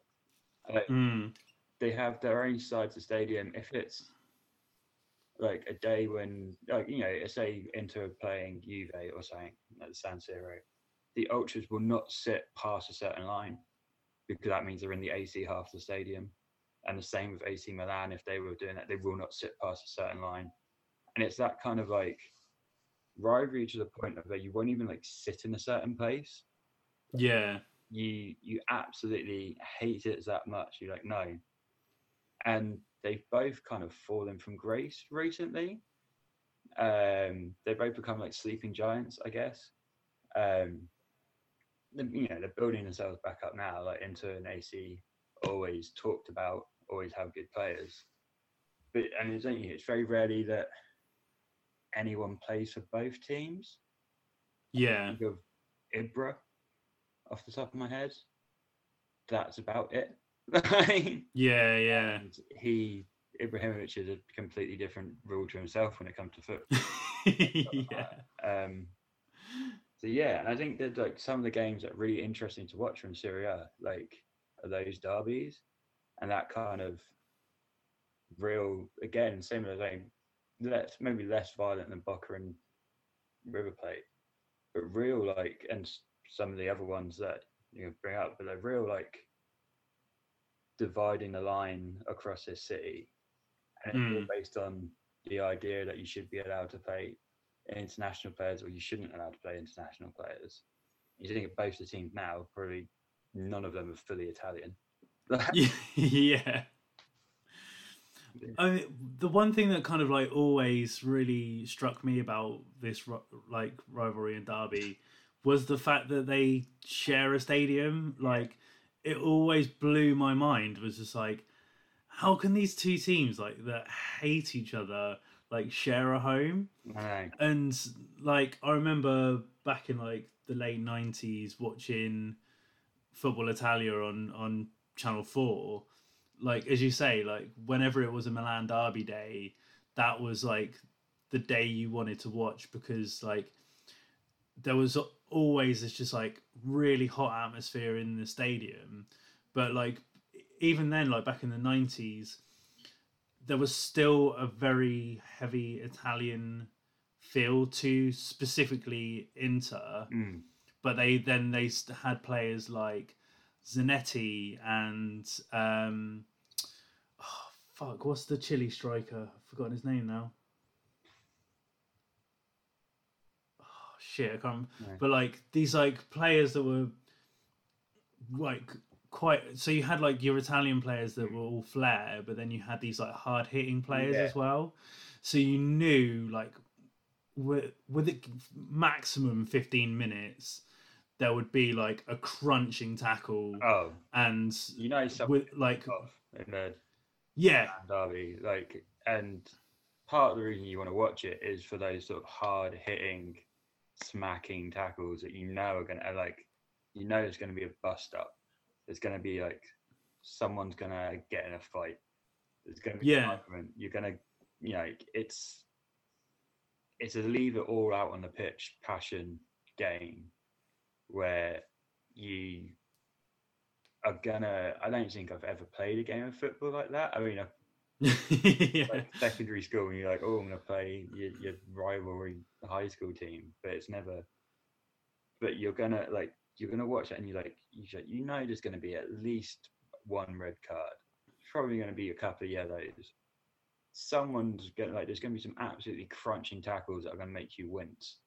Like, Mm. they have their own sides of the stadium. If it's like a day when, like you know, say Inter playing Juve or something at the San Siro, the ultras will not sit past a certain line because that means they're in the AC half of the stadium. And the same with AC Milan, if they were doing that, they will not sit past a certain line. And it's that kind of like rivalry to the point of where you won't even like sit in a certain place. Yeah. You you absolutely hate it that much. You're like, no. And they've both kind of fallen from grace recently. Um, they've both become like sleeping giants, I guess. Um, you know, they're building themselves back up now, like Inter and AC always talked about, always have good players. But and it's only it's very rarely that anyone plays for both teams. Yeah. Of Ibra off the top of my head. That's about it. yeah, yeah. And he Ibrahimovic is a completely different rule to himself when it comes to football. yeah. Um, so yeah, and I think that like some of the games that are really interesting to watch from Serie A, like are those derbies, and that kind of real again similar thing, less maybe less violent than Boca and River Plate, but real like and some of the other ones that you bring up, but they're real like dividing the line across this city, and it's all Mm. based on the idea that you should be allowed to play international players or you shouldn't allowed to play international players. You think of both the teams now, probably none of them are fully Italian. yeah. I mean, the one thing that kind of like always really struck me about this like rivalry and derby was the fact that they share a stadium. Like, it always blew my mind. Was just like, how can these two teams like that hate each other like share a home? And like I remember back in like the late nineties watching Football Italia on on Channel Four. Like as you say, like whenever it was a Milan derby day, that was like the day you wanted to watch because like there was always this just like really hot atmosphere in the stadium. But like even then, like back in the nineties, there was still a very heavy Italian feel to specifically Inter, Mm. but they then they had players like Zanetti and um, oh, fuck, what's the Chile striker? I've forgotten his name now. Shit, I can't. No. But like these like players that were like quite. So you had like your Italian players that were all flair, but then you had these like hard hitting players Yeah. as well. So you knew like with with it maximum 15 minutes there would be like a crunching tackle Oh, and you know something with like of in the yeah derby, like, and part of the reason you want to watch it is for those sort of hard hitting, smacking tackles that you know are gonna like, you know, there's gonna be a bust up. There's gonna be like, someone's gonna get in a fight. There's gonna be an Yeah. argument. You're gonna, you know, it's it's a leave it all out on the pitch passion game where you are gonna I don't think I've ever played a game of football like that. I mean I've yeah like secondary school and you're like, oh I'm gonna play your, your rivalry high school team, but it's never but you're gonna like you're gonna watch it and you're like you you know there's gonna be at least one red card. It's probably gonna be a couple of yellows. Someone's gonna like there's gonna be some absolutely crunching tackles that are gonna make you wince.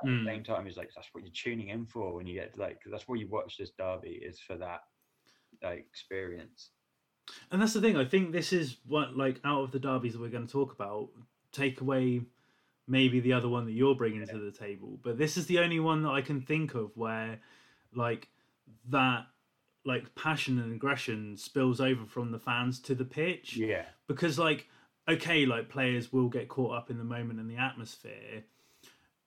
At Hmm. the same time, it's like that's what you're tuning in for when you get like that's why you watch this derby is for that like experience. And that's the thing i think this is what like out of the derbies that we're going to talk about take away maybe the other one that you're bringing to the table. But this is the only one that i can think of where like that like passion and aggression spills over from the fans to the pitch. Yeah, because like okay like players will get caught up in the moment and the atmosphere.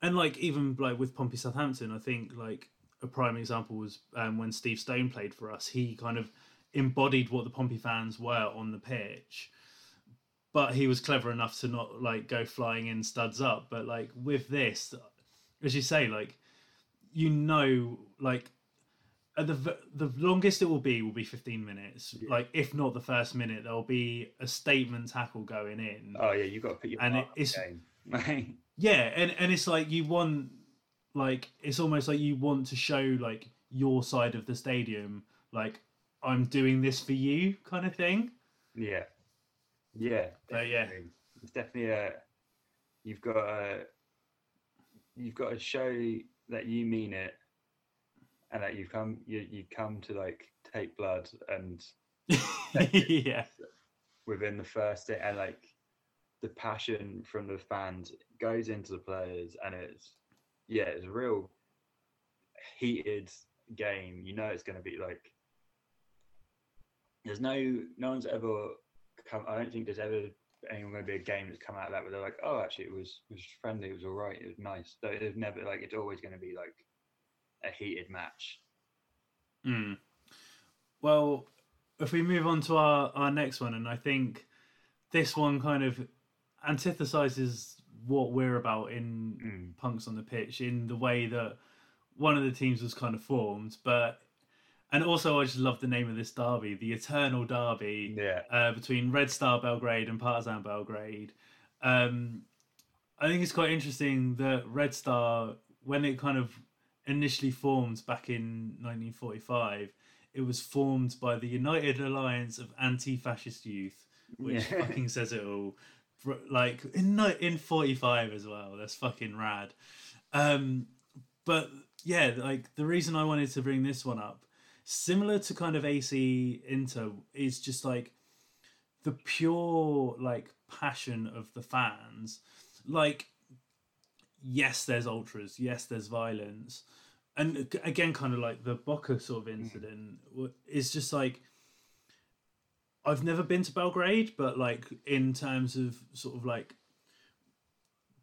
And like even like with Pompey Southampton I think like a prime example was um, when Steve Stone played for us. He kind of embodied what the Pompey fans were on the pitch but he was clever enough to not like go flying in studs up but like with this as you say like you know like at the the longest it will be will be 15 minutes Yeah. like if not the first minute there'll be a statement tackle going in Oh yeah, you got to put your And it- it's- game. yeah and and it's like you want like it's almost like you want to show like your side of the stadium, like I'm doing this for you, kind of thing. Yeah, yeah, But yeah. it's definitely a. You've got to, you've got to show that you mean it, and that you've come you you come to like take blood and yeah, within the first day and like the passion from the fans goes into the players and it's yeah it's a real heated game you know it's going to be like there's no no one's ever come i don't think there's ever anyone going to be a game that's come out of that where they're like oh actually it was it was friendly it was all right it was nice so it's never like it's always going to be like a heated match Mm. Well, if we move on to our, our next one, and I think this one kind of antithesizes what we're about in Mm. Punks on the Pitch in the way that one of the teams was kind of formed, but and also I just love the name of this derby, the Eternal Derby yeah uh, between Red Star Belgrade and Partizan Belgrade. Um, I think it's quite interesting that Red Star, when it kind of initially formed back in 1945, it was formed by the United Alliance of Anti-Fascist Youth, which Yeah. fucking says it all. Like in in 45 as well. That's fucking rad. Um, but yeah, like the reason I wanted to bring this one up, similar to kind of AC Inter, is just like the pure like passion of the fans. Like, yes, there's ultras, yes, there's violence, and again, kind of like the Boca sort of hmm. incident w- is just like. I've never been to Belgrade, but like in terms of sort of like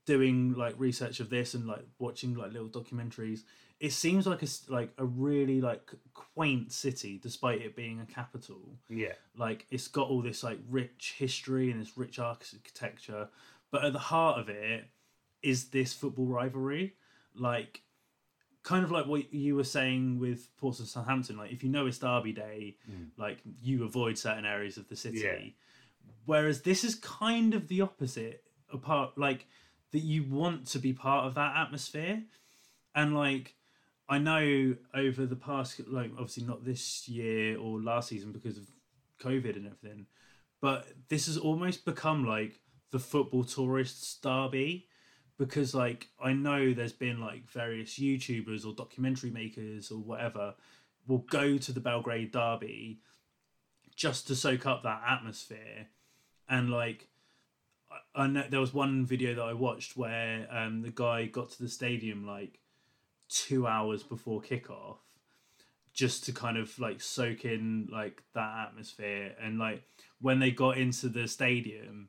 doing like research of this and like watching like little documentaries, it seems like a like a really like quaint city, despite it being a capital. Yeah. Like it's got all this like rich history and this rich architecture but at the heart of it is this football rivalry. Like kind of like what you were saying with Portsmouth Southampton like if you know it's derby day Mm. like you avoid certain areas of the city. Yeah. whereas this is kind of the opposite apart like that you want to be part of that atmosphere. And like I know over the past, like obviously not this year or last season because of COVID and everything, but this has almost become like the football tourists derby because like I know there's been like various YouTubers or documentary makers or whatever will go to the Belgrade derby just to soak up that atmosphere. And like I, know there was one video that I watched where um the guy got to the stadium like two hours before kickoff just to kind of like soak in like that atmosphere. And like when they got into the stadium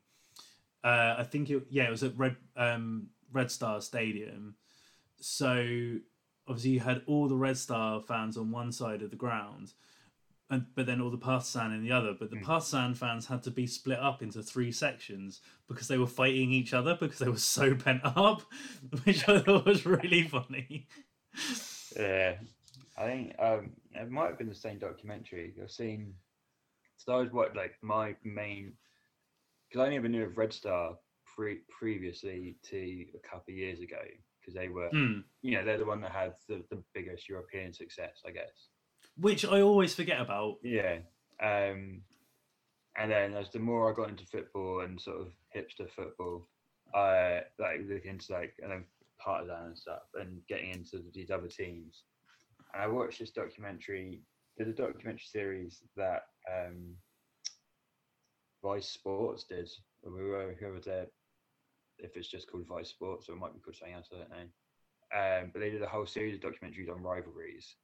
uh i think it yeah it was at red um red star stadium. So obviously you had all the red star fans on one side of the ground and but then all the Partizan in the other. But the Mm. Partizan fans had to be split up into three sections because they were fighting each other because they were so pent up which i thought was really funny Yeah, I think um, it might have been the same documentary. I've seen. So that was what like my main, because I only ever knew of Red Star pre- previously to a couple of years ago because they were, Hmm. you know, they're the one that had the, the biggest European success, I guess. which i always forget about Yeah. Um, and then as the more I got into football and sort of hipster football, I like looking into like and then Partizan and stuff and getting into these other teams. And I watched this documentary. There's a documentary series that um, Vice Sports did. or Whoever, whoever there, if it's just called Vice Sports or it might be called something else, I don't know. Um, but they did a whole series of documentaries on rivalries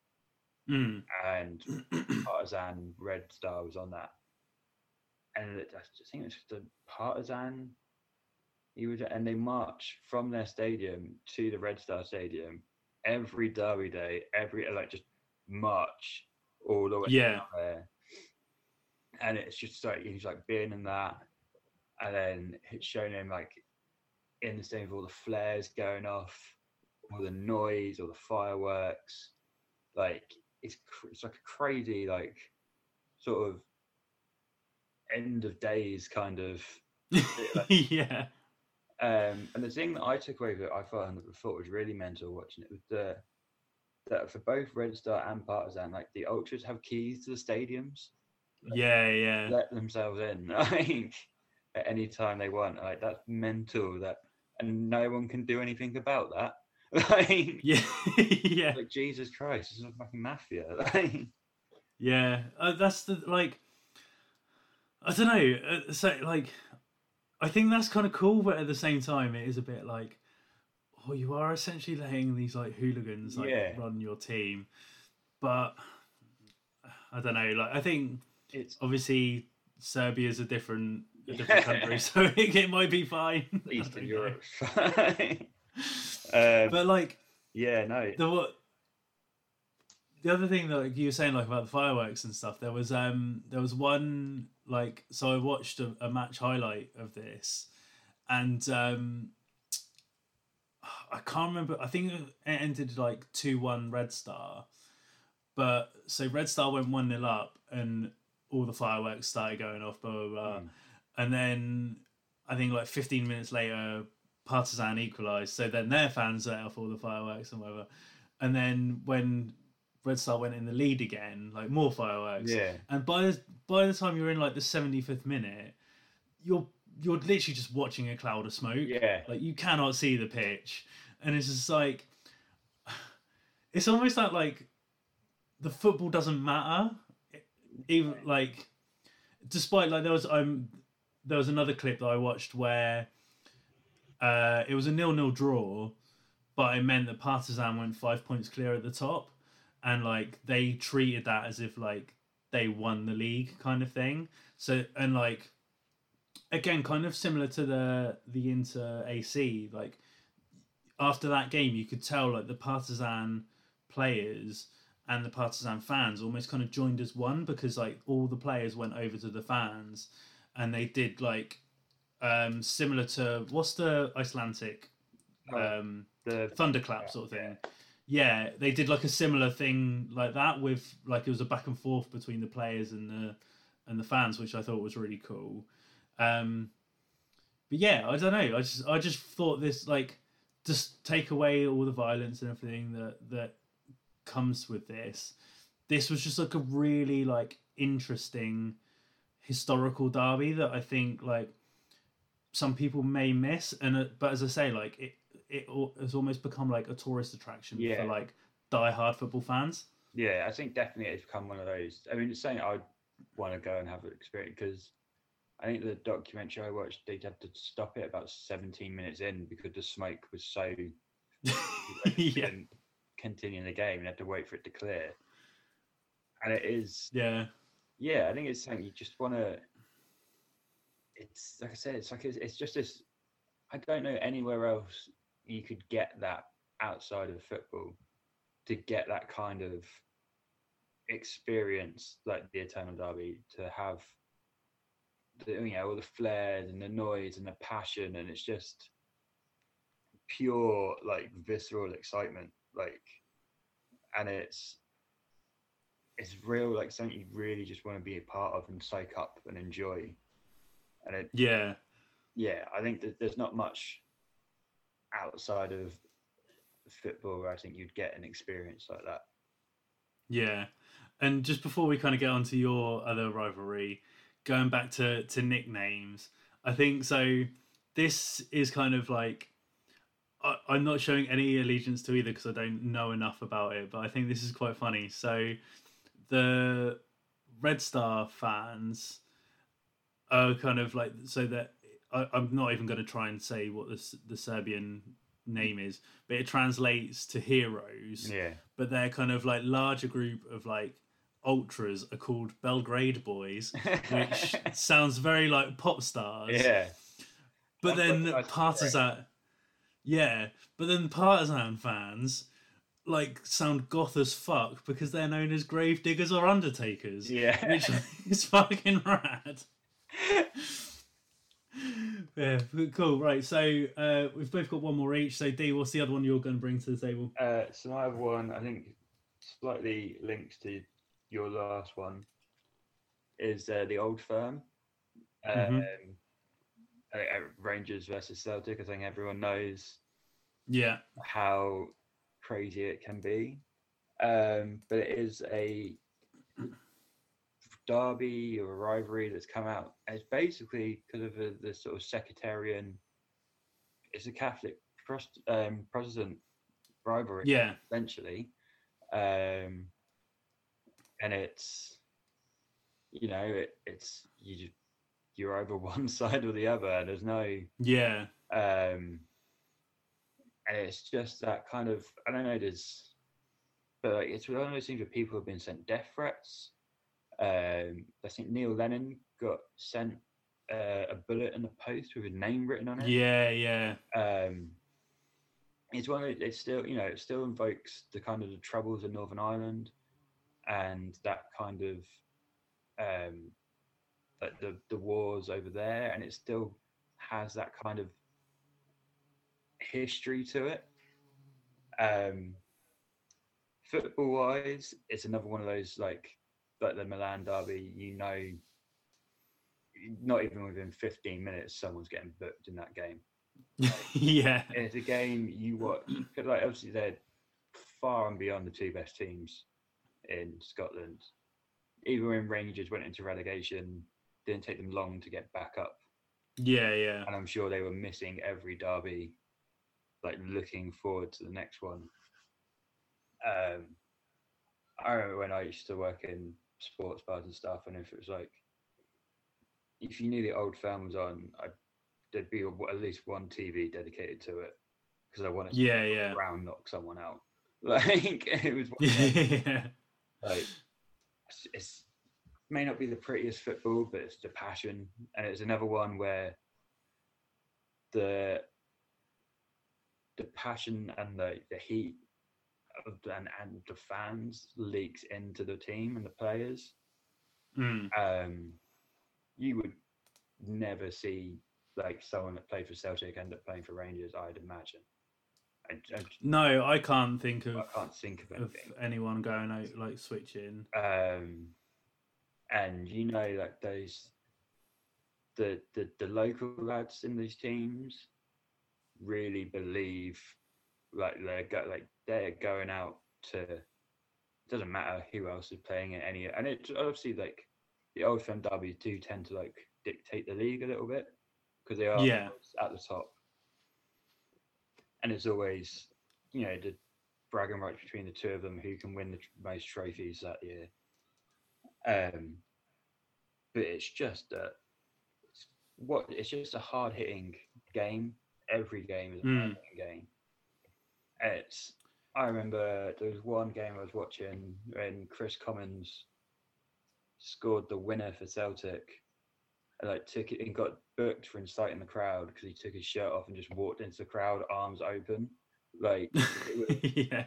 Hmm. and Partizan Red Star was on that. And it, I just think it was just a Partizan. He was, and they march from their stadium to the Red Star Stadium every Derby day, every like just march all the way Yeah. there. And it's just like he's like being in that, and then it's showing him like in the stadium with all the flares going off, all the noise, all the fireworks, like it's cr- it's like a crazy like sort of end of days kind of like- yeah Um, and the thing that I took away that I thought, thought was really mental watching it was the that for both Red Star and Partizan, like the ultras have keys to the stadiums. Yeah, yeah. Let themselves in, like at any time they want. Like that's mental. That and no one can do anything about that. like, yeah, yeah, like Jesus Christ, this is a fucking mafia. Like, yeah. Uh, that's the like. I don't know. Uh, so like, I think that's kind of cool, but at the same time, it is a bit like, oh, you are essentially letting these like hooligans like Yeah. run your team, but I don't know. Like, I think it's obviously Serbia's a different a different country, so it, it might be fine. Eastern. Europe. um, But like yeah, no. the what the other thing that like, you were saying like about the fireworks and stuff, there was um there was one like so I watched a, a match highlight of this and um I can't remember I think it ended like two one Red Star. But so Red Star went one 0 up and all the fireworks started going off, blah blah blah. Mm. And then I think like 15 minutes later, Partizan equalised. So then their fans let off all the fireworks and whatever. And then when Red Star went in the lead again, like more fireworks. Yeah. And by the by the time you're in like the 75th minute, you're you're literally just watching a cloud of smoke. Yeah. Like you cannot see the pitch, and it's just like it's almost like like the football doesn't matter. Even like, despite like there was um there was another clip that I watched where uh it was a nil nil draw, but it meant that Partizan went five points clear at the top, and like they treated that as if like they won the league kind of thing. So and like again, kind of similar to the the Inter AC. Like after that game, you could tell like the Partizan players and the Partizan fans almost kind of joined as one because like all the players went over to the fans and they did like um similar to what's the Icelandic Oh, um the thunderclap sort of thing. Yeah, they did like a similar thing like that with like it was a back and forth between the players and the and the fans, which I thought was really cool. Um, but yeah, I don't know. I just I just thought this like just take away all the violence and everything that that comes with this. This was just like a really like interesting historical derby that I think like some people may miss and uh, but as I say like it it has almost become like a tourist attraction Yeah. for like die-hard football fans. Yeah, I think definitely it's become one of those. I mean, it's something I want to go and have an experience because I think the documentary I watched, they had to stop it about 17 minutes in because the smoke was so. yeah. couldn't the game and had to wait for it to clear. And it is, Yeah. yeah, I think it's something you just want to. It's like I said, it's like it's, it's just this. I don't know anywhere else you could get that outside of football to get that kind of experience like the Eternal Derby to have the you know all the flares and the noise and the passion and it's just pure like visceral excitement like and it's it's real like something you really just want to be a part of and soak up and enjoy and it Yeah. yeah i think that there's not much outside of football where i think you'd get an experience like that Yeah. And just before we kind of get onto your other rivalry, going back to, to nicknames, I think so. This is kind of like I, I'm not showing any allegiance to either because I don't know enough about it, but I think this is quite funny. So the Red Star fans are kind of like so that I, I'm not even going to try and say what the the Serbian name is, but it translates to heroes yeah But they're kind of like larger group of like ultras are called Belgrade Boys, which sounds very like pop stars. yeah But That's then Partizan, yeah, but then Partizan fans like sound goth as fuck because they're known as grave diggers or undertakers. Yeah. which is fucking rad. Yeah, cool. Right, so uh, we've both got one more each. So D, what's the other one you're going to bring to the table? Uh, so I have one, I think, slightly links to your last one, is uh, the old firm. Um, Mhm. uh, Rangers versus Celtic. I think everyone knows Yeah. how crazy it can be. Um, but it is a derby or a rivalry that's come out. It's basically because of the, the sort of sectarian. It's a Catholic Prost, um, Protestant rivalry, Yeah. essentially, um, and it's you know it, it's you just, you're over one side or the other. There's no Yeah. um and it's just that kind of i don't know there's but like, it's one of those things where people have been sent death threats um i think neil lennon got sent uh, a bullet in the post with his name written on it Yeah. Yeah. um it's one of it still you know it still invokes the kind of the troubles in northern ireland and that kind of um like the the wars over there and it still has that kind of history to it um football wise it's another one of those like like the milan derby you know not even within 15 minutes someone's getting booked in that game yeah. it's a game you watch. 'cause, Like obviously they're far and beyond the two best teams in Scotland. Even when Rangers went into relegation, didn't take them long to get back up, Yeah. Yeah. and I'm sure they were missing every derby, like looking forward to the next one. Um, I remember when I used to work in sports bars and stuff, and if it was like, if you knew the old firm was on, I, there'd be a, at least one TV dedicated to it because I wanted to Yeah. Yeah. round knock someone out. Like it was Yeah. like it's, it's may not be the prettiest football, but it's the passion, and it's another one where the the passion and the, the heat and, and the fans leaks into the team and the players. Mm. Um, you would never see like someone that played for Celtic end up playing for Rangers. I'd imagine. I, I, No, I can't think of I can't think of of anyone going out like switching. um, and you know like those the, the the local lads in these teams really believe like they're like they're going out to it doesn't matter who else is playing it any and it obviously like the old firm derbies do tend to like dictate the league a little bit because they are Yeah. at the top and it's always you know the bragging rights between the two of them who can win the most trophies that year um but it's just a it's what it's just a hard hitting game every game is a Mm. hard hitting game it's i remember there was one game i was watching when kris commons scored the winner for celtic and like took it and got booked for inciting the crowd because he took his shirt off and just walked into the crowd arms open like was yeah.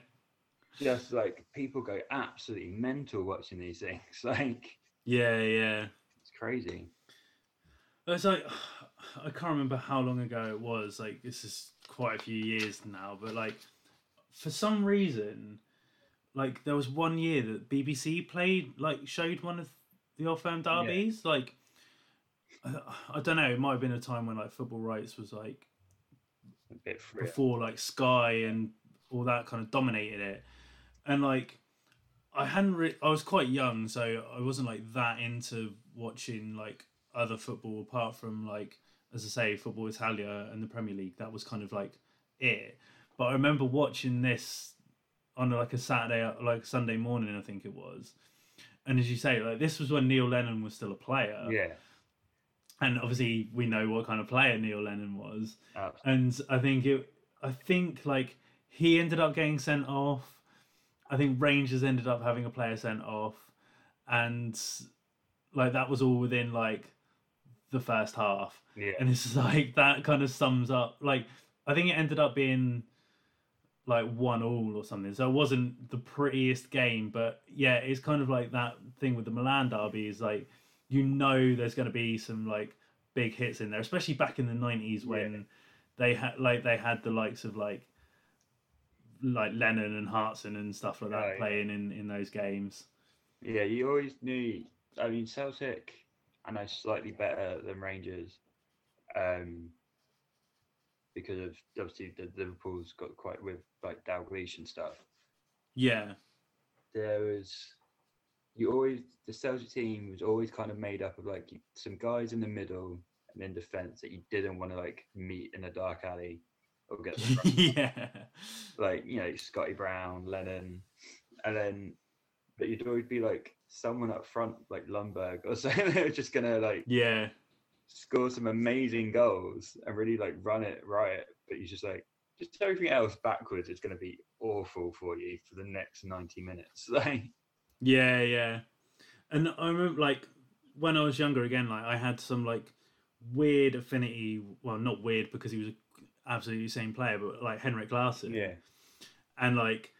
just like people go absolutely mental watching these things like Yeah. Yeah. it's crazy It's like I can't remember how long ago it was. Like this is quite a few years now, but like for some reason, like there was one year that BBC played like showed one of the old firm derbies. Like I, I don't know. It might have been a time when like football rights was like a bit freer. before like Sky and all that kind of dominated it, and like I hadn't. Re- I was quite young, so I wasn't like that into watching like other football apart from like as I say, football Italia and the Premier League. That was kind of like it. But I remember watching this on like a Saturday, like Sunday morning, I think it was. And as you say, like this was when Neil Lennon was still a player, yeah and obviously we know what kind of player Neil Lennon was absolutely. and I think it. I think like he ended up getting sent off. I think Rangers ended up having a player sent off, and like that was all within like the first half. yeah And it's like that kind of sums up. Like I think it ended up being like one all or something. So it wasn't the prettiest game, but yeah, it's kind of like that thing with the Milan derby. Is like you know there's going to be some like big hits in there, especially back in the nineties when they had like they had the likes of like like Lennon and Hartson and stuff like that Right. playing in in those games. yeah you always knew i mean celtic i know slightly better than rangers um, because of obviously the Liverpool's got quite with like Dalglish and stuff. Yeah. There was you always the Celtic team was always kind of made up of like some guys in the middle and in defence that you didn't want to like meet in a dark alley or get yeah. like you know Scotty Brown, Lennon, and then but you'd always be like someone up front like Lundberg or something. They were just gonna like Yeah. Score some amazing goals and really like run it right. But you just like just everything else backwards is gonna be awful for you for the next ninety minutes. Like Yeah, yeah. And I remember like when I was younger again, like I had some like weird affinity well not weird because he was an absolutely same player, but like Henrik Larsson. yeah, And like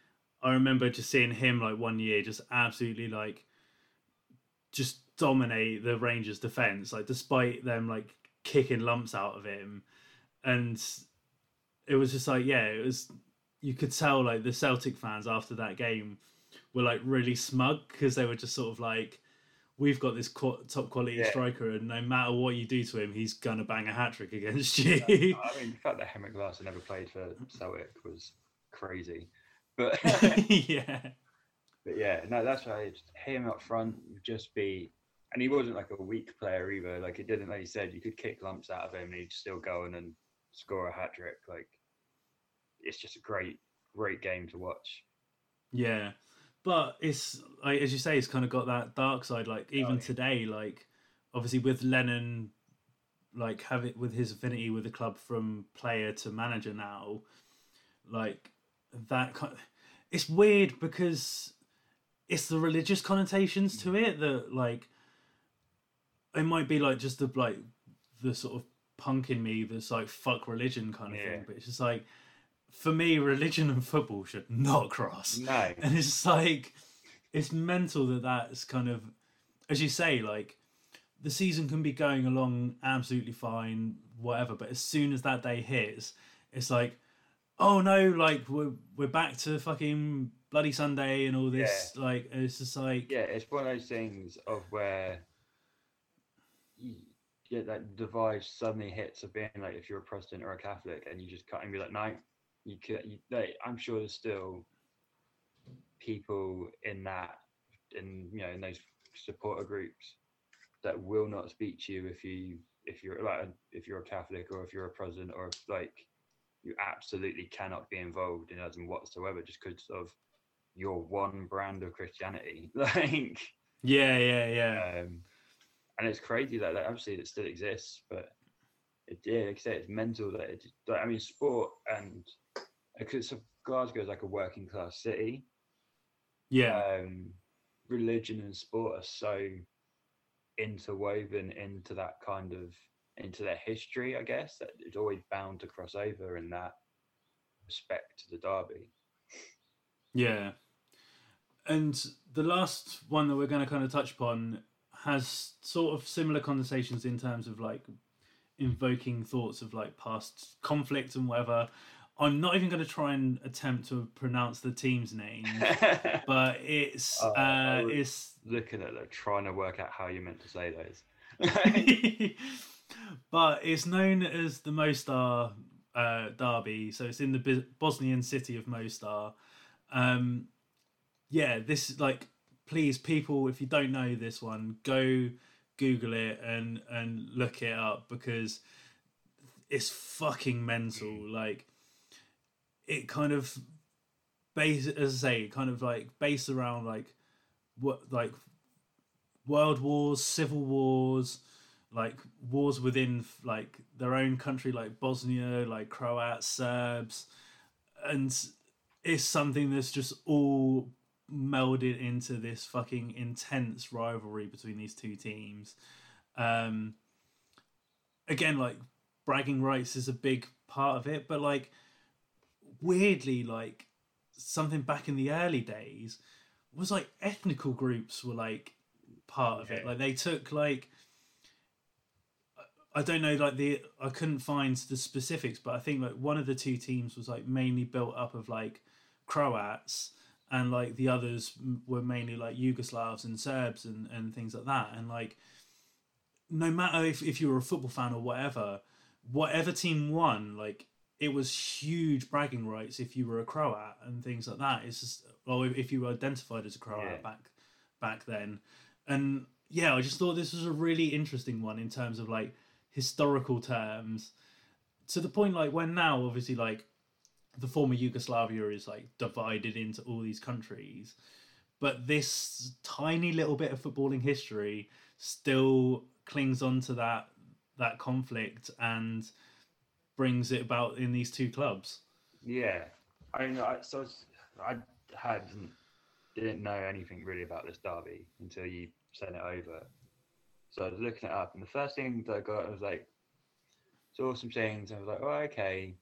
I remember just seeing him like one year just absolutely like just dominate the Rangers defense, like despite them like kicking lumps out of him. And it was just like, yeah, it was you could tell like the Celtic fans after that game were like really smug because they were just sort of like we've got this qu- top quality Yeah. striker and no matter what you do to him he's gonna bang a hat trick against you I mean the fact that Henrik Larsson never played for mm. Celtic was crazy. But yeah But yeah, no, that's why just him up front would just be, and he wasn't like a weak player either. Like it didn't, like you said, you could kick lumps out of him and he'd still go in and score a hat trick. Like it's just a great, great game to watch. Yeah, but it's like as you say, it's kind of got that dark side. Like even yeah. today, like obviously with Lennon, like have it with his affinity with the club from player to manager now, like that. Kind it's weird because it's the religious connotations to it that like it might be like just the like the sort of punk in me that's like fuck religion kind of Yeah. thing, but it's just like for me, religion and football should not cross. No, And it's like, it's mental that that's kind of, as you say, like the season can be going along absolutely fine, whatever. But as soon as that day hits, it's like, oh no, like we're we're back to fucking bloody Sunday and all this. Like it's just like, yeah, it's one of those things of where get that divide suddenly hits of being like if you're a Protestant or a Catholic, and you just cut and be like, no, you could. You, like, I'm sure there's still people in that, in you know, in those supporter groups that will not speak to you if you if you're like if you're a Catholic or if you're a Protestant or if like you absolutely cannot be involved in them whatsoever just because of your one brand of Christianity. Like yeah, yeah, yeah, um, and it's crazy that, that obviously it still exists, but it, yeah, like I say, it's mental that it. Like, I mean, sport and because Glasgow is like a working class city. yeah, Um, religion and sport are so interwoven into that kind of into their history, I guess that it's always bound to cross over in that respect to the derby. yeah. And the last one that we're going to kind of touch upon has sort of similar conversations in terms of like invoking thoughts of like past conflict and whatever. I'm not even going to try and attempt to pronounce the team's name, but it's Oh, I uh, it's Looking at it, trying to work out how you're meant to say those. but it's known as the Mostar uh, Derby, so it's in the Bosnian city of Mostar. Um, yeah, this is like, please, people, if you don't know this one, go Google it and and look it up because it's fucking mental. Mm. Like, it kind of base as I say, kind of like based around like what like world wars, civil wars, like wars within like their own country, like Bosnia, like Croats, Serbs, and it's something that's just all melded into this fucking intense rivalry between these two teams. Um, again, like bragging rights is a big part of it, but like weirdly, like something back in the early days was like ethnical groups were like part of it. Like they took like I don't know like the I couldn't find the specifics, but I think like one of the two teams was like mainly built up of like Croats and like the others were mainly like Yugoslavs and Serbs and, and things like that. And like no matter if, if you were a football fan or whatever, whatever team won, like it was huge bragging rights if you were a Croat and things like that. It's just, or if you were identified as a Croat Yeah. back back then, and yeah, I just thought this was a really interesting one in terms of like historical terms, to the point like when now obviously like the former Yugoslavia is like divided into all these countries, but this tiny little bit of footballing history still clings on to that that conflict and brings it about in these two clubs. Yeah, I I, so I, I hadn't didn't know anything really about this derby until you sent it over. So I was looking it up, and the first thing that I got was like saw some things, and I was like, oh, okay.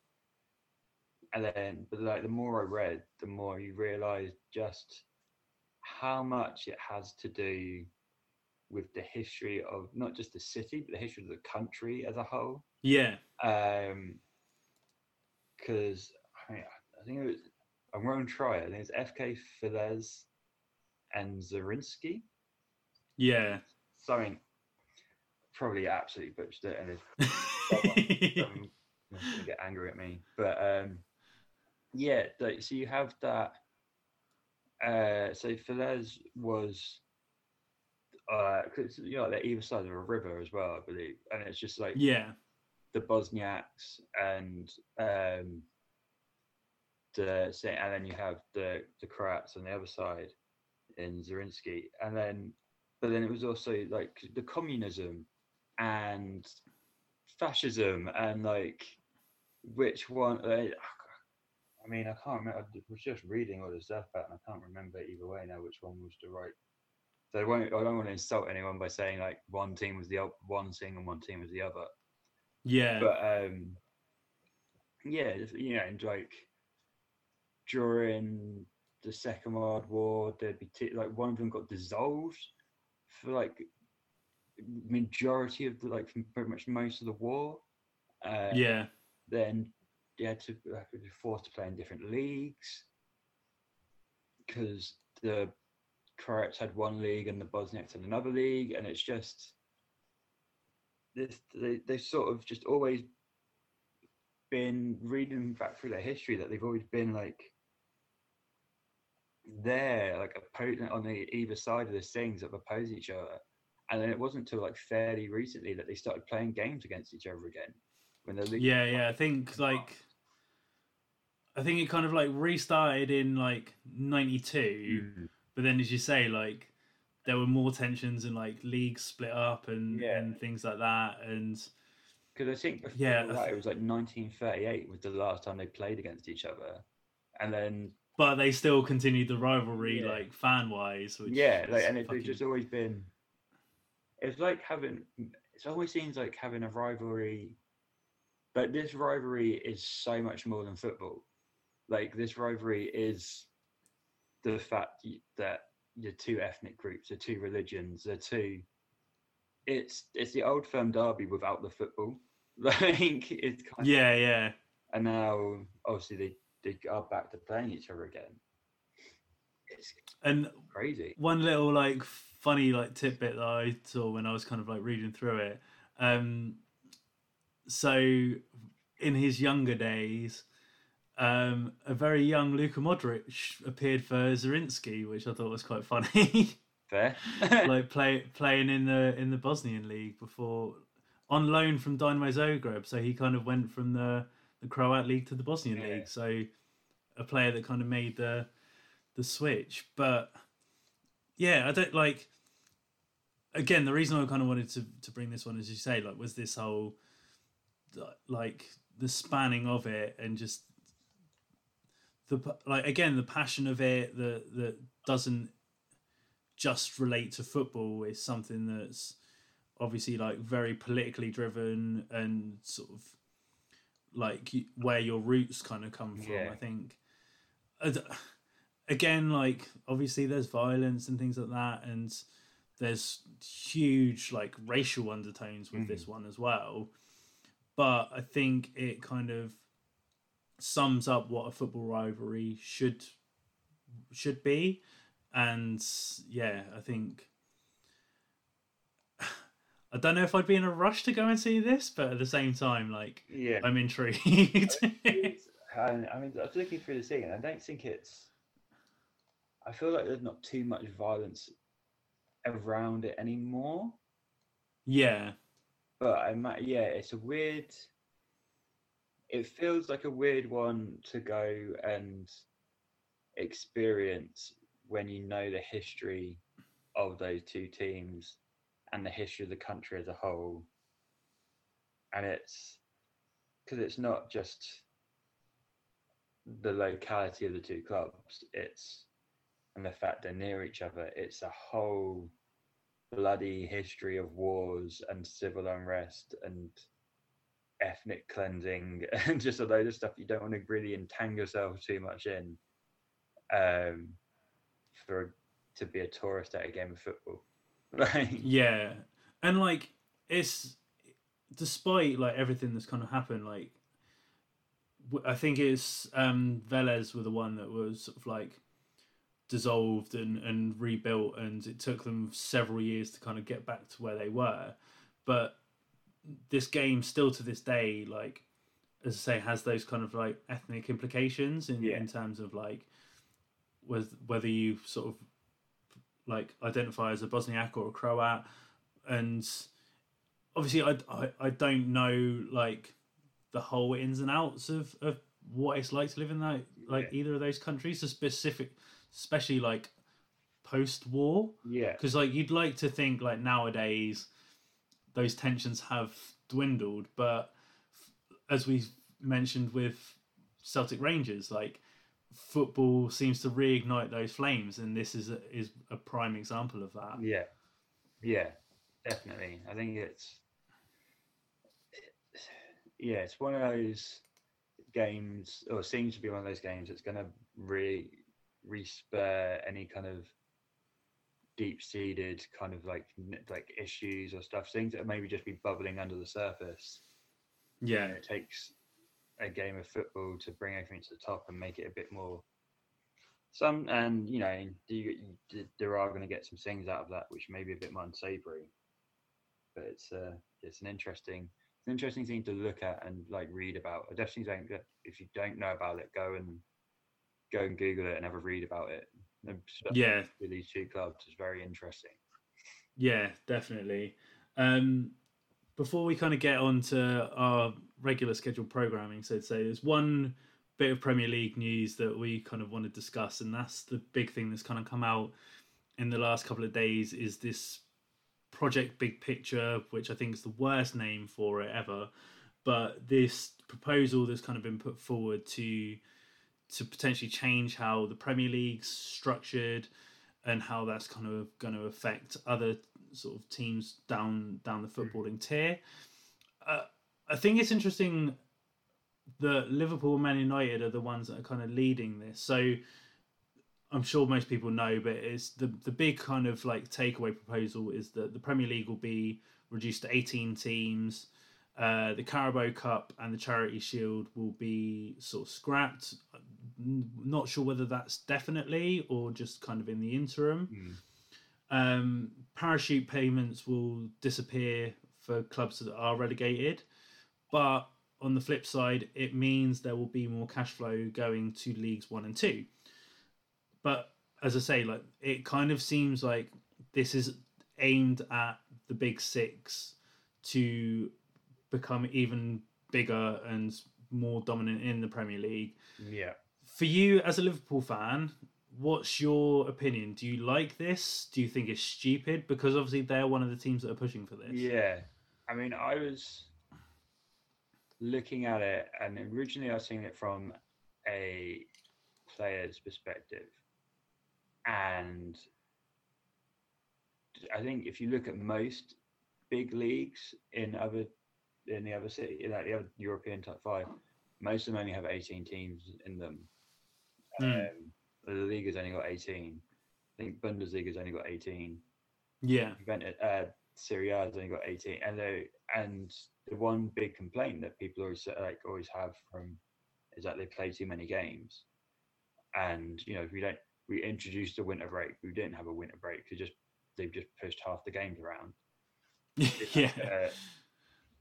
And then, but like the more I read, the more you realise just how much it has to do with the history of not just the city, but the history of the country as a whole Yeah, um because I, mean, I think it was I'm going to try it. I think it's FK Velez and Zarinsky. yeah. Something probably absolutely butchered it, and if someone to get angry at me. But um yeah, like, so you have that. Uh, so Velez was. Uh, 'cause, you know, they're either side of a river as well, I believe, and it's just like yeah, the Bosniaks and um, the say, and then you have the the Croats on the other side in Zarinsky, and then but then it was also like the communism and fascism and like which one? Like, I mean, I can't remember. I was just reading all this stuff about, and I can't remember either way now which one was the right. So I won't. I don't want to insult anyone by saying like one team was the one thing and one team was the other yeah, but um yeah you know and like during the second world war there'd be t- like one of them got dissolved for like majority of the like from pretty much most of the war uh, yeah, then you had to like, be forced to play in different leagues because the Croats had one league and the Bosniaks had another league, and it's just this they they've sort of just always been reading back through their history that they've always been like there, like opposing on the either side of the things that oppose each other. And then it wasn't until like fairly recently that they started playing games against each other again. When the league yeah, yeah. I think like I think it kind of like restarted in like '92, Mm. but then as you say, like there were more tensions and like leagues split up and Yeah. and things like that, and Because I think before Yeah, that, it was like 1938 was the last time they played against each other, and then but they still continued the rivalry Yeah. like fan wise. Which yeah, like and it, fucking- it's just always been. It's like having. It always seems like having a rivalry, but this rivalry is so much more than football. Like this rivalry is the fact that the two ethnic groups, the two religions, the two. It's it's the old firm derby without the football. Like it's kind of yeah, yeah. and now obviously they they are back to playing each other again. It's And crazy. one little like funny like tidbit that I saw when I was kind of like reading through it. Um, so in his younger days, um, a very young Luka Modric appeared for Zarinsky, which I thought was quite funny. Fair. like play playing in the in the Bosnian league before on loan from Dynamo Zagreb. So he kind of went from the the Croat league to the Bosnian Yeah. league. So a player that kind of made the the switch. But yeah, I don't like. Again, the reason I kind of wanted to to bring this one, as you say, like, was this whole like the spanning of it and just the like again the passion of it that that doesn't just relate to football is something that's obviously like very politically driven and sort of like where your roots kind of come from Yeah. i think. Uh, again like obviously there's violence and things like that and there's huge like racial undertones with this mm. one as well but i think it kind of sums up what a football rivalry should should be and yeah i think I don't know if I'd be in a rush to go and see this, but at the same time, like Yeah. I'm intrigued. I I mean, I was looking through the scene. I don't think it's. I feel like there's not too much violence around it anymore. yeah, But I ma- yeah, it's a weird. It feels like a weird one to go and experience when you know the history of those two teams and the history of the country as a whole. And it's because it's not just the locality of the two clubs, it's and the fact they're near each other, it's a whole bloody history of wars and civil unrest and ethnic cleansing and just a load of stuff you don't want to really entangle yourself too much in um for to be a tourist at a game of football. Yeah, and like it's despite like everything that's kind of happened, like I think it's um Velez were the one that was sort of like dissolved and and rebuilt, and it took them several years to kind of get back to where they were, but this game still to this day like as I say has those kind of like ethnic implications in Yeah. in terms of like with whether you sort of like identify as a Bosniak or a Croat, and obviously I, I I don't know like the whole ins and outs of of what it's like to live in that like Yeah. either of those countries, the specific, especially like post war, yeah. Because like you'd like to think like nowadays those tensions have dwindled, but f- as we mentioned with Celtic Rangers, like football seems to reignite those flames, and this is a, is a prime example of that. yeah. Yeah definitely. I think it's yeah it's one of those games or seems to be one of those games that's going to really respur any kind of deep-seated kind of like like issues or stuff things that maybe just be bubbling under the surface. Yeah, and it takes a game of football to bring everything to the top and make it a bit more some and you know you, you, there are going to get some things out of that which may be a bit more unsavory. But it's uh it's an interesting it's an interesting thing to look at and like read about. I definitely think that if you don't know about it go and go and google it and have a read about it Yeah. with these two clubs is very interesting yeah, definitely. Um, before we kind of get on to our regular scheduled programming, so to say, there's one bit of Premier League news that we kind of want to discuss, and that's the big thing that's kind of come out in the last couple of days is this project Big Picture, which I think is the worst name for it ever. But this proposal that's kind of been put forward to to potentially change how the Premier League's structured and how that's kind of going to affect other sort of teams down down the footballing tier. Uh, I think it's interesting that Liverpool and Man United are the ones that are kind of leading this. So I'm sure most people know, but it's the the big kind of like takeaway proposal is that the Premier League will be reduced to 18 teams. Uh, the Carabao Cup and the Charity Shield will be sort of scrapped. Not sure whether that's definitely or just kind of in the interim. Um, parachute payments will disappear for clubs that are relegated, but on the flip side, it means there will be more cash flow going to leagues one and two. But as I say, like it kind of seems like this is aimed at the big six to become even bigger and more dominant in the Premier League. yeah For you as a Liverpool fan, what's your opinion? Do you like this? Do you think it's stupid? Because obviously they're one of the teams that are pushing for this. Yeah, I mean, I was looking at it, and originally I was seeing it from a player's perspective, and I think if you look at most big leagues in other in the other city, like the other European top five, most of them only have eighteen teams in them. Hmm. Um, the only got eighteen. I think Bundesliga's only got eighteen. Yeah. Juventus, uh, Serie A has only got 18, and they, and the one big complaint that people always like always have from is that they play too many games, and you know if we don't we introduced a winter break, we didn't have a winter break. We just they've just pushed half the games around, yeah. uh,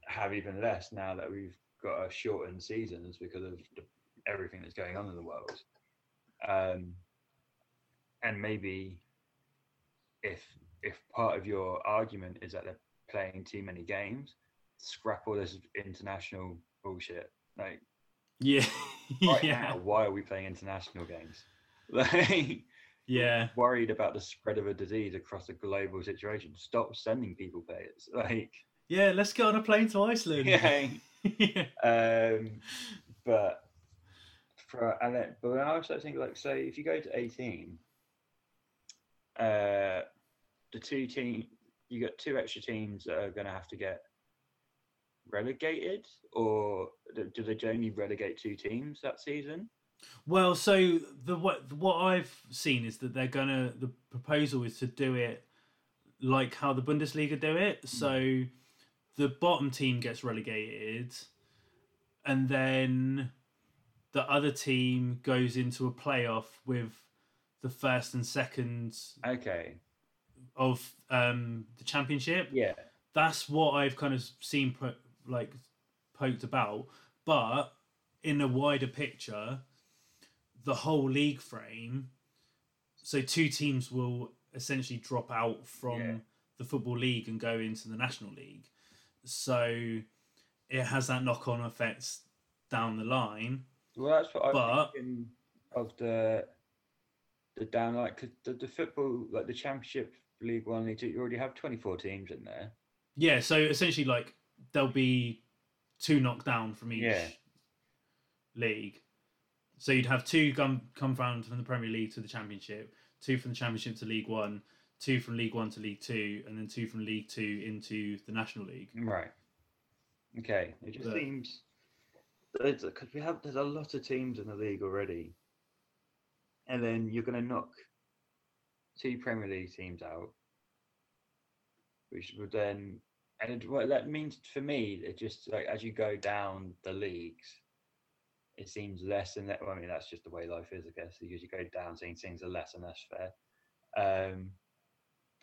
have even less now that we've got a shortened seasons because of the, everything that's going on in the world. Um, and maybe if if part of your argument is that they're playing too many games, scrap all this international bullshit. Like Yeah. right yeah. now, why are we playing international games? Like Yeah. worried about the spread of a disease across a global situation. Stop sending people players. Like Yeah, let's get on a plane to Iceland. yeah. yeah. Um, but for and then, but I also think like so if you go to eighteen, uh, the two team you got two extra teams that are going to have to get relegated, or do they only relegate two teams that season? Well, so the what what I've seen is that they're gonna the proposal is to do it like how the Bundesliga do it. So the bottom team gets relegated, and then the other team goes into a playoff with the first and second Okay, of um, the championship. yeah, That's what I've kind of seen po- like poked about, but in a wider picture, the whole league frame. So two teams will essentially drop out from Yeah. the football league and go into the national league. So it has that knock-on effects down the line. Well, that's what I'm But- thinking of the the down like 'cause the, the football like the Championship League One, League Two. You already have twenty four teams in there. Yeah, so essentially, like there'll be two knocked down from each Yeah. league. So you'd have two come come round from the Premier League to the Championship, two from the Championship to League One, two from League One to League Two, and then two from League Two into the National League. Right. Okay. It just But- seems because we have there's a lot of teams in the league already, and then you're going to knock two Premier League teams out, which would then and it, what that means for me, it just like as you go down the leagues, it seems less and that. Well, I mean, that's just the way life is, I guess. Because you go down, seeing things are less and less fair. Um,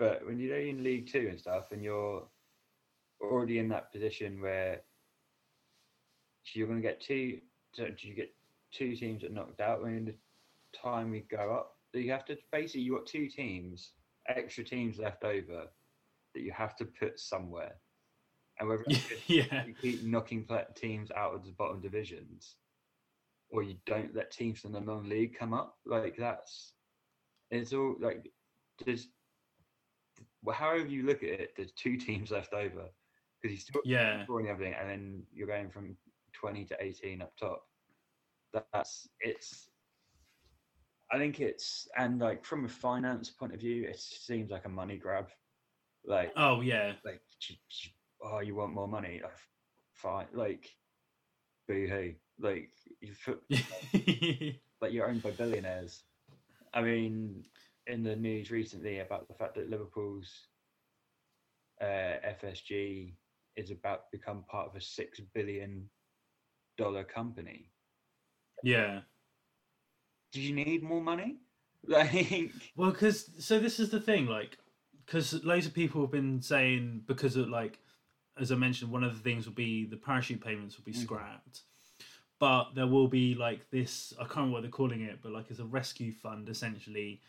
but when you're in League Two and stuff, and you're already in that position where you're going to get two, so do you get two teams that knocked out when the time we go up? So you have to basically you got two teams, extra teams left over that you have to put somewhere, and whether yeah, you keep knocking teams out of the bottom divisions, or you don't let teams from the non-league come up. Like that's it's all like there's well, however you look at it, there's two teams left over because you still yeah, scoring everything, and then you're going from 20 to 18 up top. That's it's. I think it's and like from a finance point of view, it seems like a money grab. Like oh yeah, like oh you want more money like, fine like boo hoo like you like you're owned by billionaires i mean in the news recently about the fact that liverpool's uh, fsg is about to become part of a six billion dollar company yeah. do you need more money like Well, because so this is the thing, like, because loads of people have been saying because of like, as I mentioned, one of the things will be the parachute payments will be Mhm. scrapped, but there will be like this. I can't remember what they're calling it, but like it's a rescue fund essentially,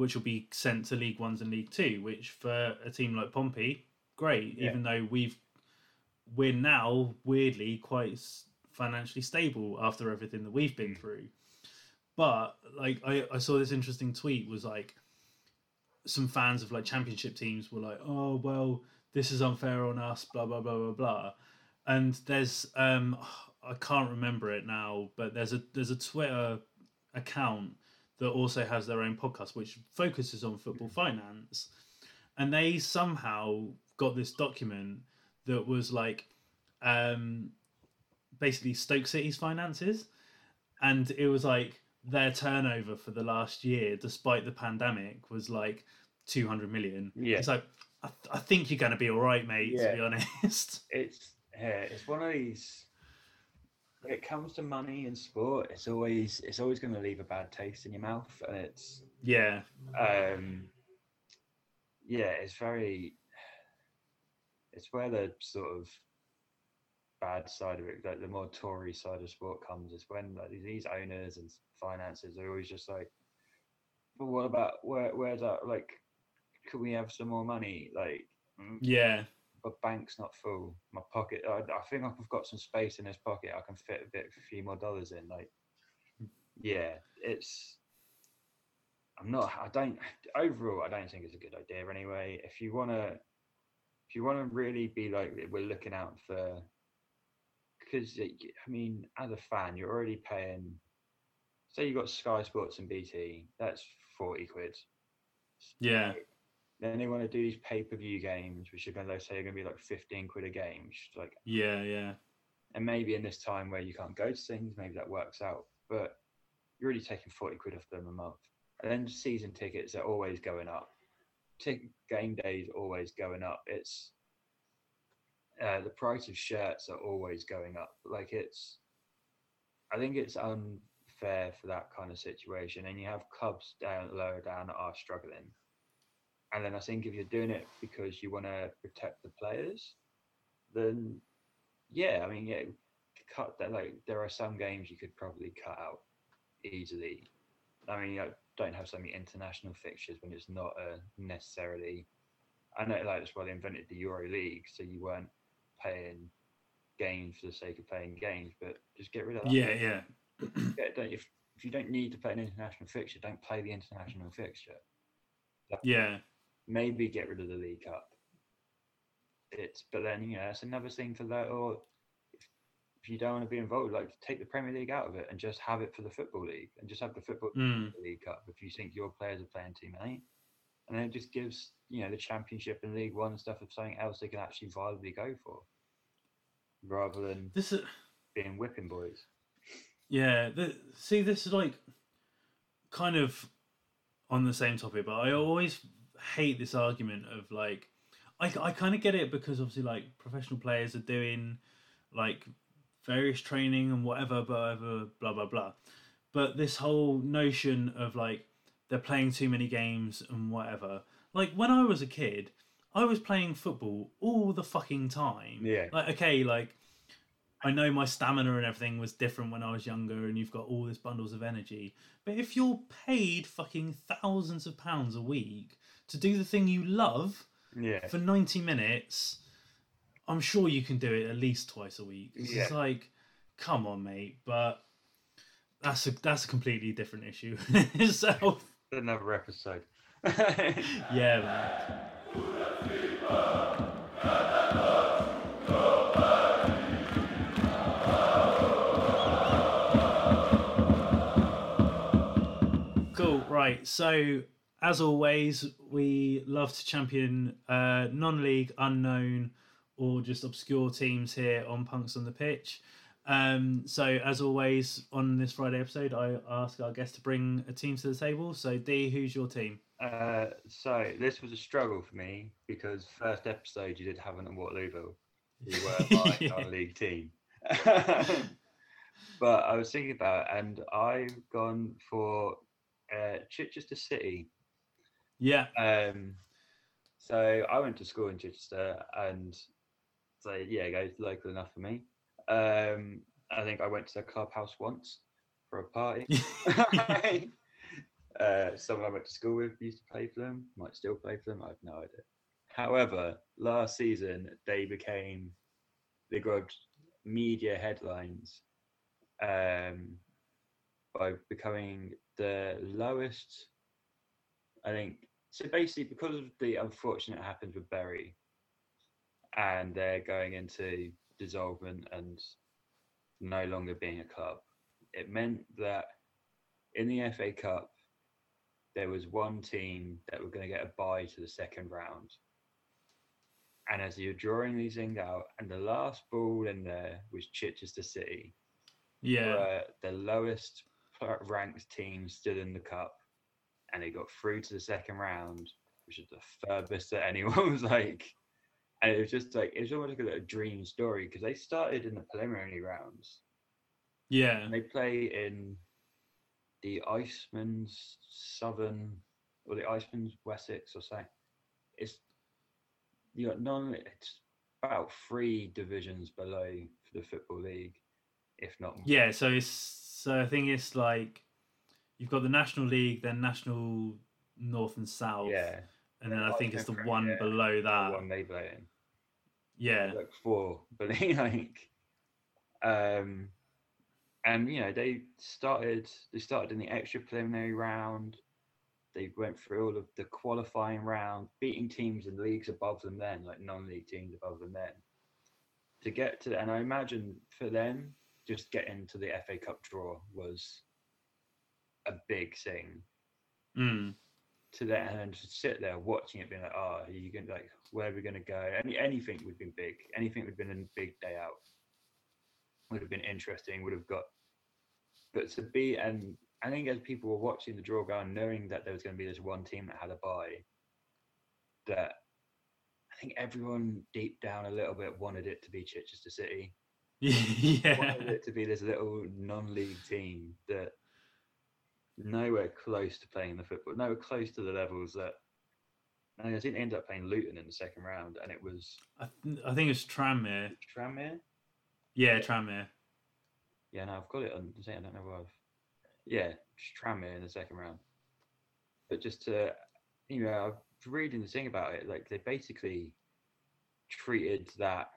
which will be sent to League Ones and League Two. Which for a team like Pompey, great. Yeah. Even though we've we're now weirdly quite financially stable after everything that we've been through. But like I, I saw this interesting tweet was like some fans of like championship teams were like, oh well, this is unfair on us, blah blah blah blah blah. And there's um I can't remember it now, but there's a there's a Twitter account that also has their own podcast which focuses on football finance. And they somehow got this document that was like um basically Stoke City's finances. And it was like their turnover for the last year, despite the pandemic, was like 200 million. Yeah. It's like, I, I think you're going to be all right, mate, yeah. to be honest. it's yeah, it's one of these. When it comes to money and sport, it's always it's always going to leave a bad taste in your mouth, and it's yeah. um, yeah, it's very it's where the sort of bad side of it, like the more Tory side of sport comes, is when like these owners and finances are always just like, but what about where where's that like could we have some more money? Like mm, Yeah. My bank's not full. My pocket I, I think I've got some space in this pocket. I can fit a bit a few more dollars in. Like yeah, it's I'm not I don't overall I don't think it's a good idea anyway. If you wanna if you wanna really be like we're looking out for because I mean, as a fan, you're already paying. Say you got Sky Sports and BT, that's forty quid. Yeah. Then they want to do these pay per view games, which are going to say are going to be like fifteen quid a game. Which like, Yeah. Yeah. and maybe in this time where you can't go to things, maybe that works out. But you're already taking forty quid off them a month. And then season tickets are always going up. Tick game days always going up. It's uh, the price of shirts are always going up. Like it's, I think it's unfair for that kind of situation. And you have clubs down lower down that are struggling. And then I think if you're doing it because you want to protect the players, then yeah, I mean, yeah, cut that. Like there are some games you could probably cut out easily. I mean, you don't have so many international fixtures when it's not a necessarily. I know, like that's why they invented the Euro League, so you weren't paying games for the sake of playing games, but just get rid of that. Yeah. Yeah. Yeah, don't, if if you don't need to play an international fixture, don't play the international fixture. Yeah. Maybe get rid of the League Cup. It's but then you know that's another thing for that. Or if, if you don't want to be involved, like take the Premier League out of it and just have it for the Football League and just have the Football Mm. League Cup if you think your players are playing too many. And then it just gives, you know, the Championship and League One and stuff of something else they can actually viably go for. Rather than This is. being whipping boys. Yeah, the, see, this is like kind of on the same topic, but I always hate this argument of like, I, I kind of get it because obviously, like, professional players are doing like various training and whatever, whatever, blah, blah, blah. But this whole notion of like, they're playing too many games and whatever. Like, when I was a kid, I was playing football all the fucking time. Yeah. Like, okay, like, I know my stamina and everything was different when I was younger, and you've got all these bundles of energy. But if you're paid fucking thousands of pounds a week to do the thing you love Yeah. for 90 minutes, I'm sure you can do it at least twice a week. It's Yeah. like, come on, mate. But that's a that's a completely different issue. so Another episode. yeah, man. Cool. Right. So, as always, we love to champion uh, non-league, unknown, or just obscure teams here on Punks on the Pitch. Um, so, as always, on this Friday episode, I ask our guests to bring a team to the table. So, D, who's your team? Uh, so this was a struggle for me because first episode you did Havant and Waterlooville, who were my Yeah. non-league team. but I was thinking about it, and I've gone for uh, Chichester City. Yeah. Um, so I went to school in Chichester, and so yeah, it goes local enough for me. Um, I think I went to the clubhouse once for a party. uh, someone I went to school with used to play for them, might still play for them. I have no idea. However, last season they became they got media headlines um, by becoming the lowest. I think so. Basically, because of the unfortunate happens with Bury, and they're going into dissolvement and no longer being a club, it meant that in the FA Cup there was one team that were going to get a bye to the second round. And as you're drawing these things out, and the last ball in there was Chichester City, Yeah. were the lowest ranked team still in the cup, and they got through to the second round, which is the furthest that anyone was like. And it was just like it was almost like a dream story because they started in the preliminary rounds Yeah. and they play in the Isthmian's Southern or the Isthmian's Wessex or something. It's you got non it's about three divisions below for the football league, if not more. Yeah, so it's so I think it's like you've got the National League, then National North and South. Yeah, And then I think it's the one Premier, below the that. one they play in. Yeah. like four, but like, um, and you know they started they started in the extra preliminary round. They went through all of the qualifying round, beating teams in leagues above them then, like non-league teams above them then, to get to. And I imagine for them, just getting to the FA Cup draw was a big thing Mm. to that and to sit there watching it being like, oh, are you gonna like where are we gonna go? Any anything would have been big. Anything would have been a big day out. Would have been interesting, would have got but to be and I think as people were watching the draw go and knowing that there was gonna be this one team that had a bye, that I think everyone deep down a little bit wanted it to be Chichester City. yeah. Wanted it to be this little non-league team that nowhere close to playing the football, nowhere close to the levels that. I didn't end up playing Luton in the second round, and it was I, th- I think it's Tranmere. Tranmere. Yeah, Tranmere. Yeah, no, I've got it on. I don't know where I've. Yeah, just Tranmere in the second round. But just to, you know, I was reading the thing about it. Like they basically treated that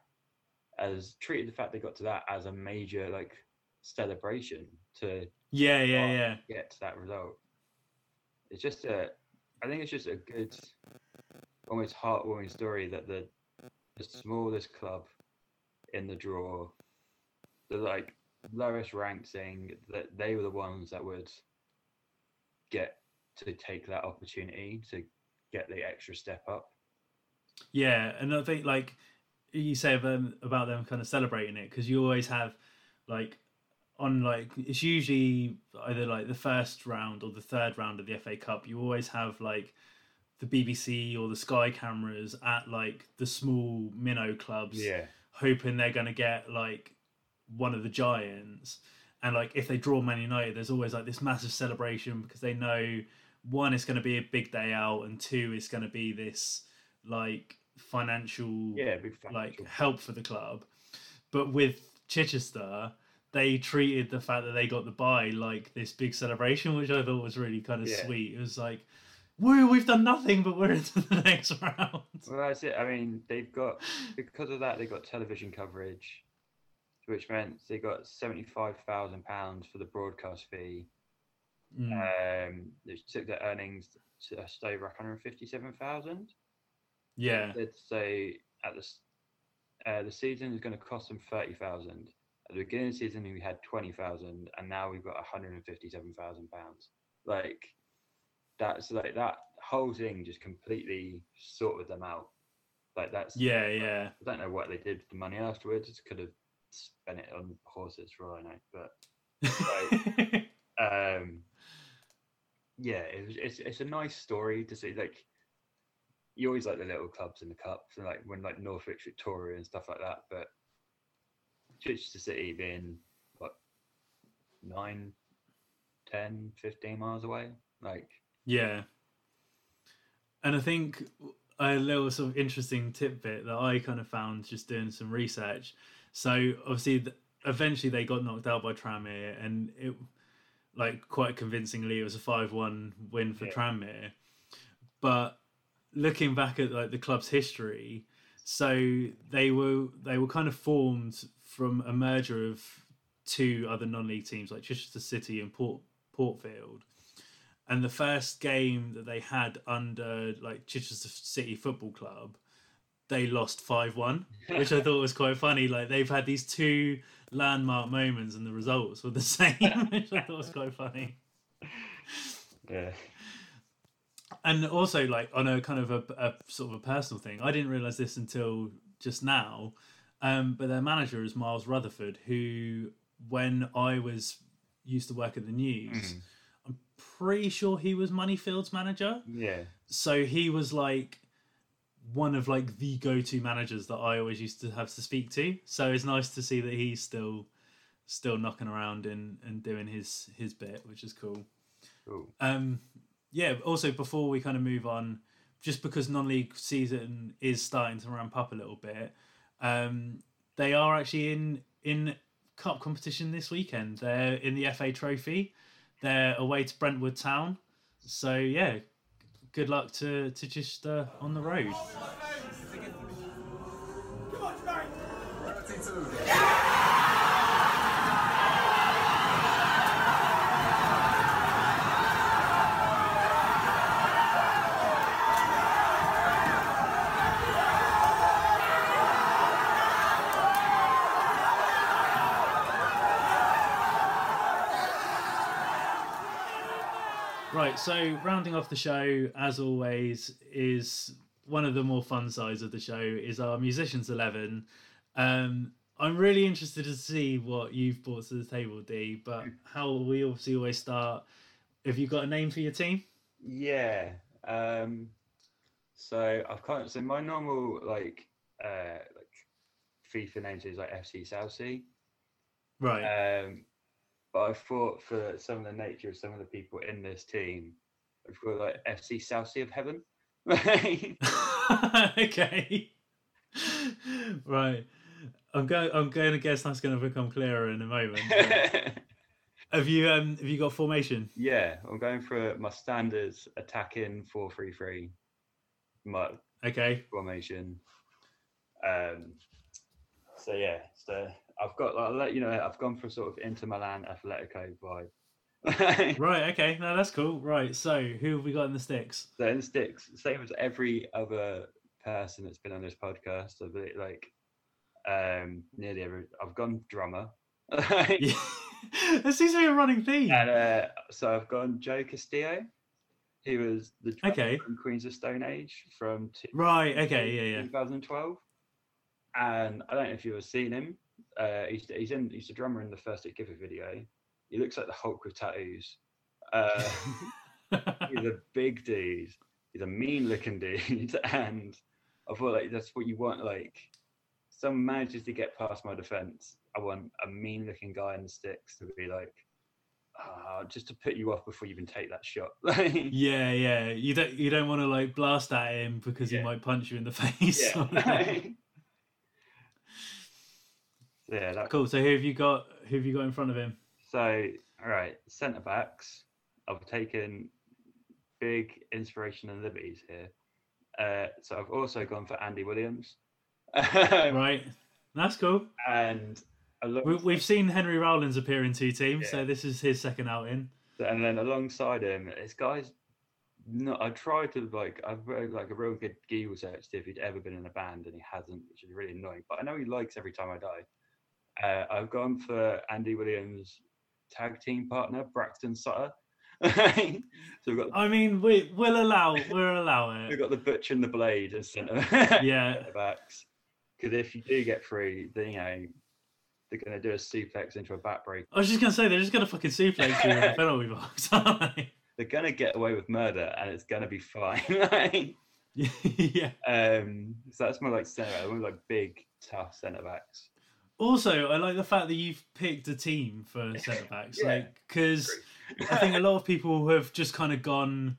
as treated the fact they got to that as a major like celebration to Yeah, yeah, yeah. get to that result. It's just a, I think it's just a good, almost heartwarming story that the the smallest club in the draw, the like lowest ranked thing, that they were the ones that would get to take that opportunity to get the extra step up. Yeah, and I think like you say about, about them kind of celebrating it because you always have like on like it's usually either like the first round or the third round of the FA Cup. You always have like the BBC or the Sky cameras at like the small minnow clubs, yeah. hoping they're going to get like one of the giants. And like if they draw Man United, there's always like this massive celebration because they know one is going to be a big day out, and two is going to be this like financial yeah, big like help for the club. But with Chichester, they treated the fact that they got the buy like this big celebration, which I thought was really kind of Yeah. sweet. It was like, woo, we've done nothing, but we're into the next round. Well, that's it. I mean, they've got because of that they got television coverage, which meant they got seventy-five thousand pounds for the broadcast fee. Mm. Um, they took their earnings to just over one hundred fifty-seven thousand. yeah, They'd say at the uh, the season is going to cost them thirty thousand. The beginning of the season, we had twenty thousand, and now we've got one hundred and fifty-seven thousand pounds. Like that's like that whole thing just completely sorted them out. Like that's yeah, yeah. I don't know what they did with the money afterwards. Just could have spent it on horses for all I know. But um, yeah, it was, it's it's a nice story to see. Like you always like the little clubs in the cups, and like when like Northwich Victoria and stuff like that. But Chichester City being what nine, 10, 15 miles away, like Yeah. And I think a little sort of interesting tidbit that I kind of found just doing some research. So obviously, th- eventually they got knocked out by Tranmere, and it like quite convincingly it was a five-one win for Yeah. Tranmere. But looking back at like the club's history, so they were they were kind of formed from a merger of two other non-league teams like Chichester City and Port Portfield and the first game that they had under like Chichester City Football Club, they lost five one, which I thought was quite funny. Like they've had these two landmark moments, and the results were the same, which I thought was quite funny. yeah, And also, like on a kind of a, a sort of a personal thing, I didn't realize this until just now. Um, but their manager is Miles Rutherford, who, when I was used to work at the news, I'm pretty sure he was Moneyfield's manager. yeah, so he was like one of like the go-to managers that I always used to have to speak to. So it's nice to see that he's still still knocking around and and doing his his bit, which is cool. cool. Um yeah, also before we kind of move on, just because non-league season is starting to ramp up a little bit, Um, they are actually in in cup competition this weekend. They're in the FA Trophy. They're away to Brentwood Town. So yeah, good luck to to just uh, on the road. Right, so rounding off the show, as always, is one of the more fun sides of the show is our musicians eleven. Um, I'm really interested to see what you've brought to the table, D. But how will we obviously always start. Have you got a name for your team? Yeah. Um, so I've kind of so my normal like uh like FIFA names is like FC Southsea. Right. Um, but I thought for some of the nature of some of the people in this team, I thought like FC Southsea of Heaven. okay. right. I'm going. I'm going to guess that's going to become clearer in a moment. have you um Have you got formation? yeah, I'm going for my standards attacking four three three. My Okay. formation. Um, so yeah, so I've got I'll let you know I've gone for a sort of Inter Milan Atletico vibe. Right. Okay. No, that's cool. Right. So who have we got in the sticks? so in the sticks, same as every other person that's been on this podcast, I believe, like um nearly every I've gone drummer. Yeah. that seems to be a running theme. and uh, so I've gone Joe Castillo, He was the drummer Okay. from Queens of Stone Age from two- Right. Okay. Yeah. Yeah. 2012. And I don't know if you've ever seen him. Uh, he's he's in he's a drummer in the first It Giver video. He looks like the Hulk with tattoos. Uh, he's a big dude. He's a mean looking dude, and I thought like that's what you want. Like, someone manages to get past my defense. I want a mean looking guy in the sticks to be like, ah, just to put you off before you even take that shot. yeah. Yeah. You don't. You don't want to like blast at him because he might punch you in the face. yeah. Yeah, that, cool. So who have you got? Who have you got in front of him? So, all right, centre backs. I've taken big inspiration and liberties here. Uh, so I've also gone for Andy Williams. Right. That's cool. And We, we've seen Henry Rollins appear in two teams, so this is his second outing. and then alongside him, this guy's No, I tried to like. I've read like a real good Google search to see if he'd ever been in a band, and he hasn't, which is really annoying. But I know he likes every time I die. Uh, I've gone for Andy Williams' tag team partner Braxton Sutter. so we've got I mean, we we'll allow we'll allow We've got the butcher and the blade as centre Yeah. backs. Because if you do get through, then you know they're going to do a suplex into a back break. I was just gonna say they're just gonna fucking suplex you in the penalty box, aren't they? They're going to get away with murder, and it's going to be fine. Yeah. um, so that's my like centre. Want like big, tough centre backs. Also, I like the fact that you've picked a team for centre backs, Yeah. like because I think a lot of people have just kind of gone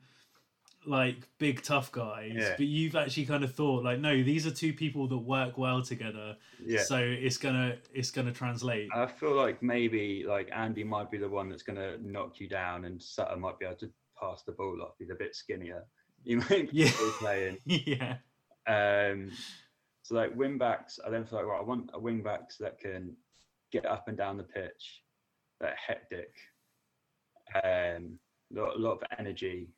like big tough guys, Yeah. but you've actually kind of thought like, no, these are two people that work well together, Yeah. so it's gonna it's gonna translate. I feel like maybe like Andy might be the one that's going to knock you down, and Sutter might be able to pass the ball off. He's a bit skinnier. You might be Yeah. playing. yeah, Um, so like wing backs, I then feel like right, I want a wing backs that can get up and down the pitch, that are hectic, um, a lot of energy.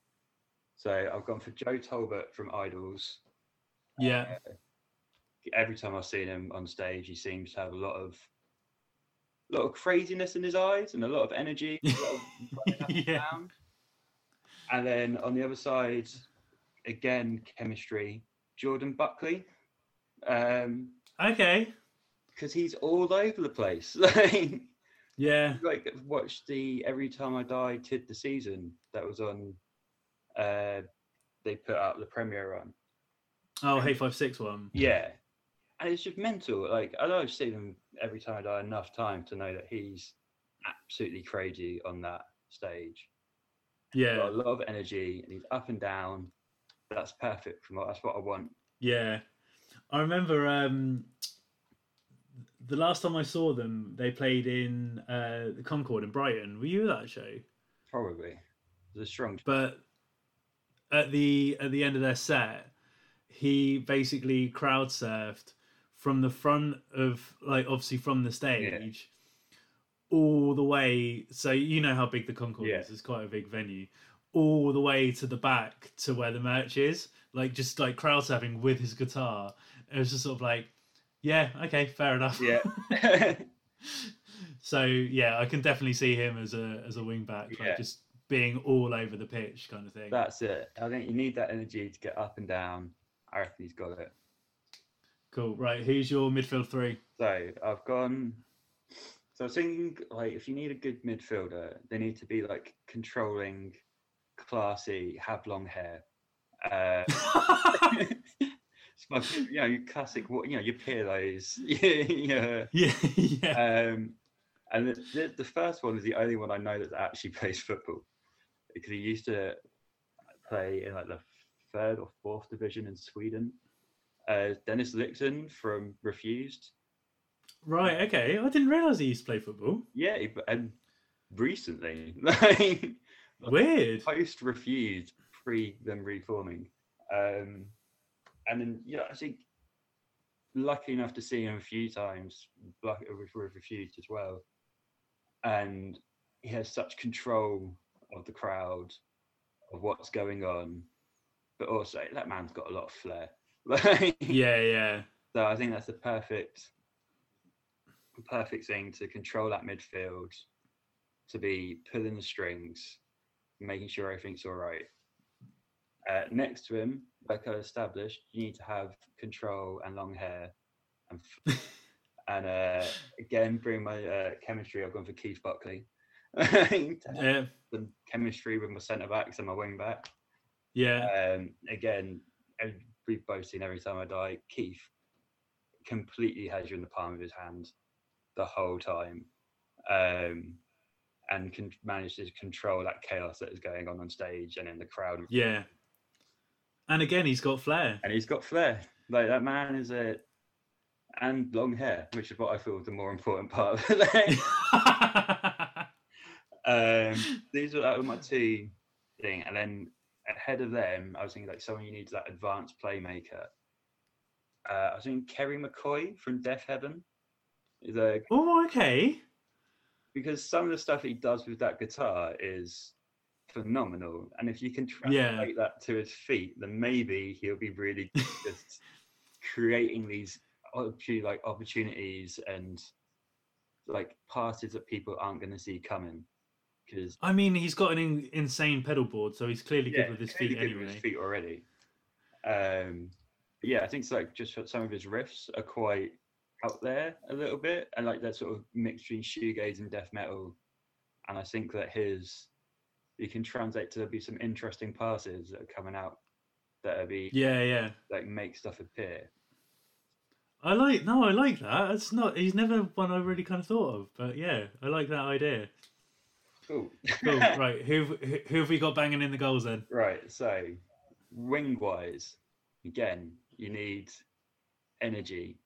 So I've gone for Joe Talbot from Idles. yeah, Every time I've seen him on stage, he seems to have a lot of, a lot of craziness in his eyes and a lot of energy. a lot of up and Yeah. And then on the other side, again chemistry. Jordan Buckley. Um, okay, because he's all over the place. like, yeah, like watch the Every Time I Die Tid the season that was on. Uh, they put out the premiere on. oh, hey five six one, Yeah, and it's just mental. Like I know I've seen him Every Time I Die enough time to know that he's absolutely crazy on that stage. yeah, a lot of energy, and he's up and down. That's perfect for what that's what I want. Yeah, I remember. Um, the last time I saw them, they played in uh, the Concorde in Brighton. Were you at that show? Probably. It's a strong. But at the at the end of their set, he basically crowd surfed from the front of like obviously from the stage all the way. So you know how big the Concorde Yeah. is. It's quite a big venue. All the way to the back to where the merch is, like just like crowd surfing with his guitar. It was just sort of like, yeah, okay, fair enough. Yeah. so yeah, I can definitely see him as a as a wing back, Yeah. like just being all over the pitch kind of thing. That's it. I think you need that energy to get up and down. I reckon he's got it. Cool. Right, who's your midfield three? So I've gone. So I was thinking, like, if you need a good midfielder, they need to be like controlling, classy, have long hair. Uh, my, you know, your classic, what you know, your Pirlos. yeah. yeah, yeah. Um, and the, the, the first one is the only one I know that actually plays football because he used to play in like the third or fourth division in Sweden. Uh, Dennis Lyxzén from Refused. Right, okay. I didn't realise he used to play football. Yeah, and recently, like Weird. post Refused, pre them reforming. Um, and then, yeah, I think lucky enough to see him a few times, like uh, with, with Refused as well. And he has such control of the crowd, of what's going on, but also that man's got a lot of flair. Yeah, yeah. so I think that's the perfect, perfect thing to control that midfield, to be pulling the strings, making sure everything's all right. Uh, next to him, like I established, you need to have control and long hair, and f- and uh, again bring my uh, chemistry. I've gone for Keith Buckley. Yeah, the chemistry with my centre backs and my wing back. yeah. Um, again, ev- we've both seen every time I die. Keith completely has you in the palm of his hand the whole time, um, and can manage to control that chaos that is going on on stage and in the crowd. Yeah. And again, he's got flair. And he's got flair. Like that man is a and long hair, which is what I feel is the more important part of it. um, these are that were my two thing, and then ahead of them, I was thinking like someone you need that advanced playmaker. Uh, I was thinking Kerry McCoy from Deafheaven. Is a oh, okay. because some of the stuff he does with that guitar is phenomenal, and if you can Yeah. translate that to his feet, then maybe he'll be really just creating these like opportunities and like passes that people aren't going to see coming. Because I mean, he's got an in- insane pedal board, so he's clearly yeah, good with his feet anyway. with his feet already. Um, yeah, I think it's like just some of his riffs are quite out there a little bit, and like that sort of mix between shoegaze and death metal. And I think that his you can translate to be some interesting passes that are coming out that are be Yeah, yeah. like make stuff appear. I like no, I like that. It's not. He's never one I really kind of thought of, but yeah, I like that idea. Cool. Cool. right, who who who have we got banging in the goals then? Right. So, wing wise, again, you need energy.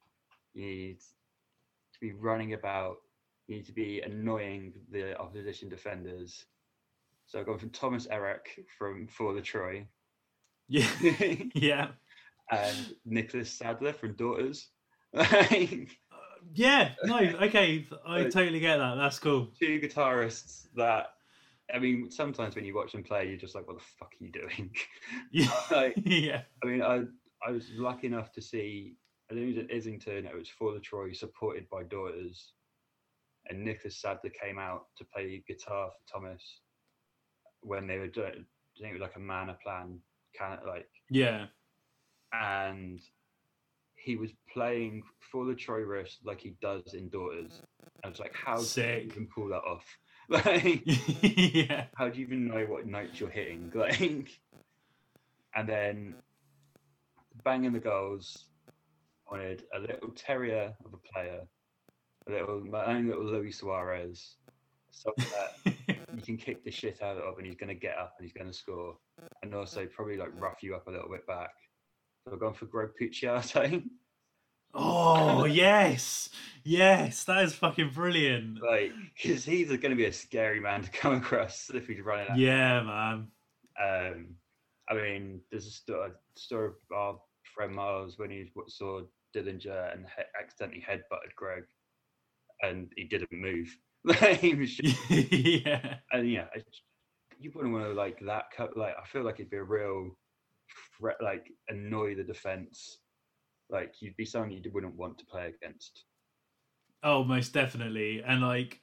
You need to be running about. You need to be annoying the opposition defenders. So I've gone from Thomas Erak from Fall of Troy Yeah, yeah. and Nicholas Sadler from Daughters. Uh, yeah. No, okay, I totally get that. That's cool. Two guitarists that. I mean, sometimes when you watch them play, you're just like, "What the fuck are you doing?" Yeah, like, yeah, I mean, I I was lucky enough to see. I think it was at Islington. It was Fall of Troy, supported by Daughters, and Nicholas Sadler came out to play guitar for Thomas when they were doing. I think it was like a mana plan, kind of like, yeah. and he was playing Fall of Troy riffs like he does in Daughters. I was like, how do you Sick. even pull that off? Like, yeah, how do you even know what notes you're hitting? Like, and then banging the goals. Wanted a little terrier of a player, a little my own little Luis Suarez, something that you can kick the shit out of, and he's going to get up and he's going to score, and also probably like rough you up a little bit back. So I've gone for Greg Puciato. Oh yes, yes, that is fucking brilliant. Like, because he's going to be a scary man to come across if he's running. Out. Yeah, man. Um, I mean, there's a story, story of our friend Miles when he saw Dillinger and he- accidentally headbutted Greg, and he didn't move. yeah. and yeah, you wouldn't want to like that. co- Like, I feel like it'd be a real threat. Like, annoy the defense. Like, you'd be someone you wouldn't want to play against. Oh, most definitely. And like,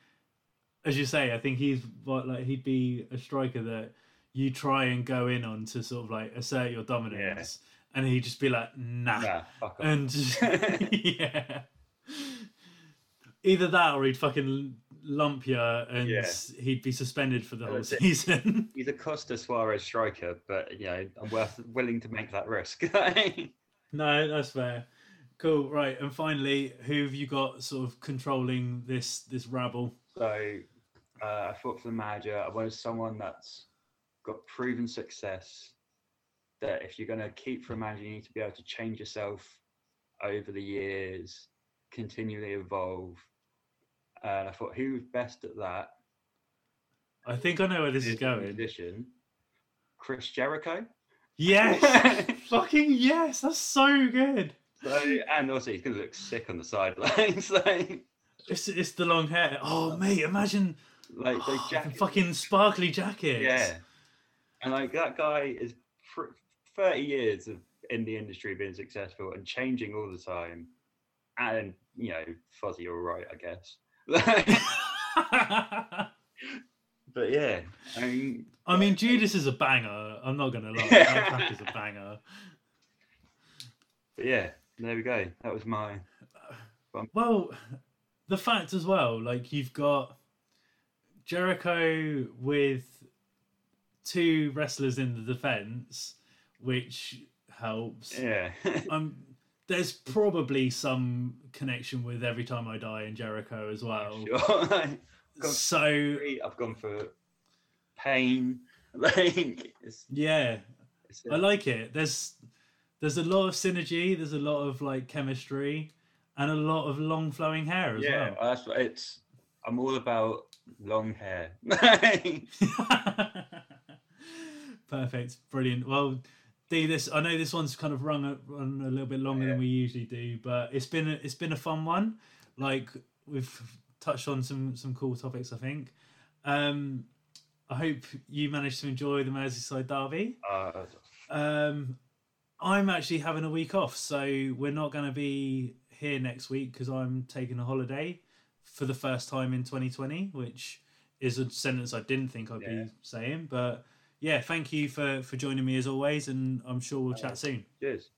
as you say, I think he's like he'd be a striker that you try and go in on to sort of like assert your dominance, and he'd just be like, nah, Nah, fuck off. and just, yeah. Either that or he'd fucking lump you and Yeah. he'd be suspended for the whole season. He's a Costa Suarez striker, but you know, I'm worth willing to make that risk. no, that's fair. Cool, right. And finally, who have you got sort of controlling this this rabble? So uh, I thought for the manager, I wanted someone that's got proven success. That if you're going to keep for a manager, you need to be able to change yourself over the years, continually evolve. And I thought, who's best at that? I think I know where this is going. musician, Chris Jericho. Yes, fucking yes. That's so good. So, and also he's to look sick on the sidelines. like, It's it's the long hair. Oh mate, imagine like those oh, the fucking sparkly jacket. Yeah. And like that guy is pr- 30 years of in the industry being successful and changing all the time. And, you know, Fozzy, you're I guess. but yeah, I mean, I mean, Judas is a banger. I'm not gonna lie. That track is a banger. but yeah, there we go. That was my. Well, the fact as well, like you've got Jericho with two wrestlers in the defense, which helps. Yeah. Um, there's probably some connection with Every Time I Die in Jericho as well. sure. So I've gone for pain. Like, yeah, it's I like it. There's there's a lot of synergy. There's a lot of like chemistry, and a lot of long flowing hair as yeah, well. that's what it's. I'm all about long hair. Perfect, brilliant. Well, D, this I know this one's kind of run a, run a little bit longer than we usually do, but it's been a, it's been a fun one. Like we've touched on some some cool topics. I think. Um, I hope you managed to enjoy the Merseyside derby. uh, Um, I'm actually having a week off, so we're not going to be here next week because I'm taking a holiday for the first time in 2020, which is a sentence I didn't think I'd Yeah. be saying. But yeah, thank you for for joining me as always, and I'm sure we'll chat soon. cheers.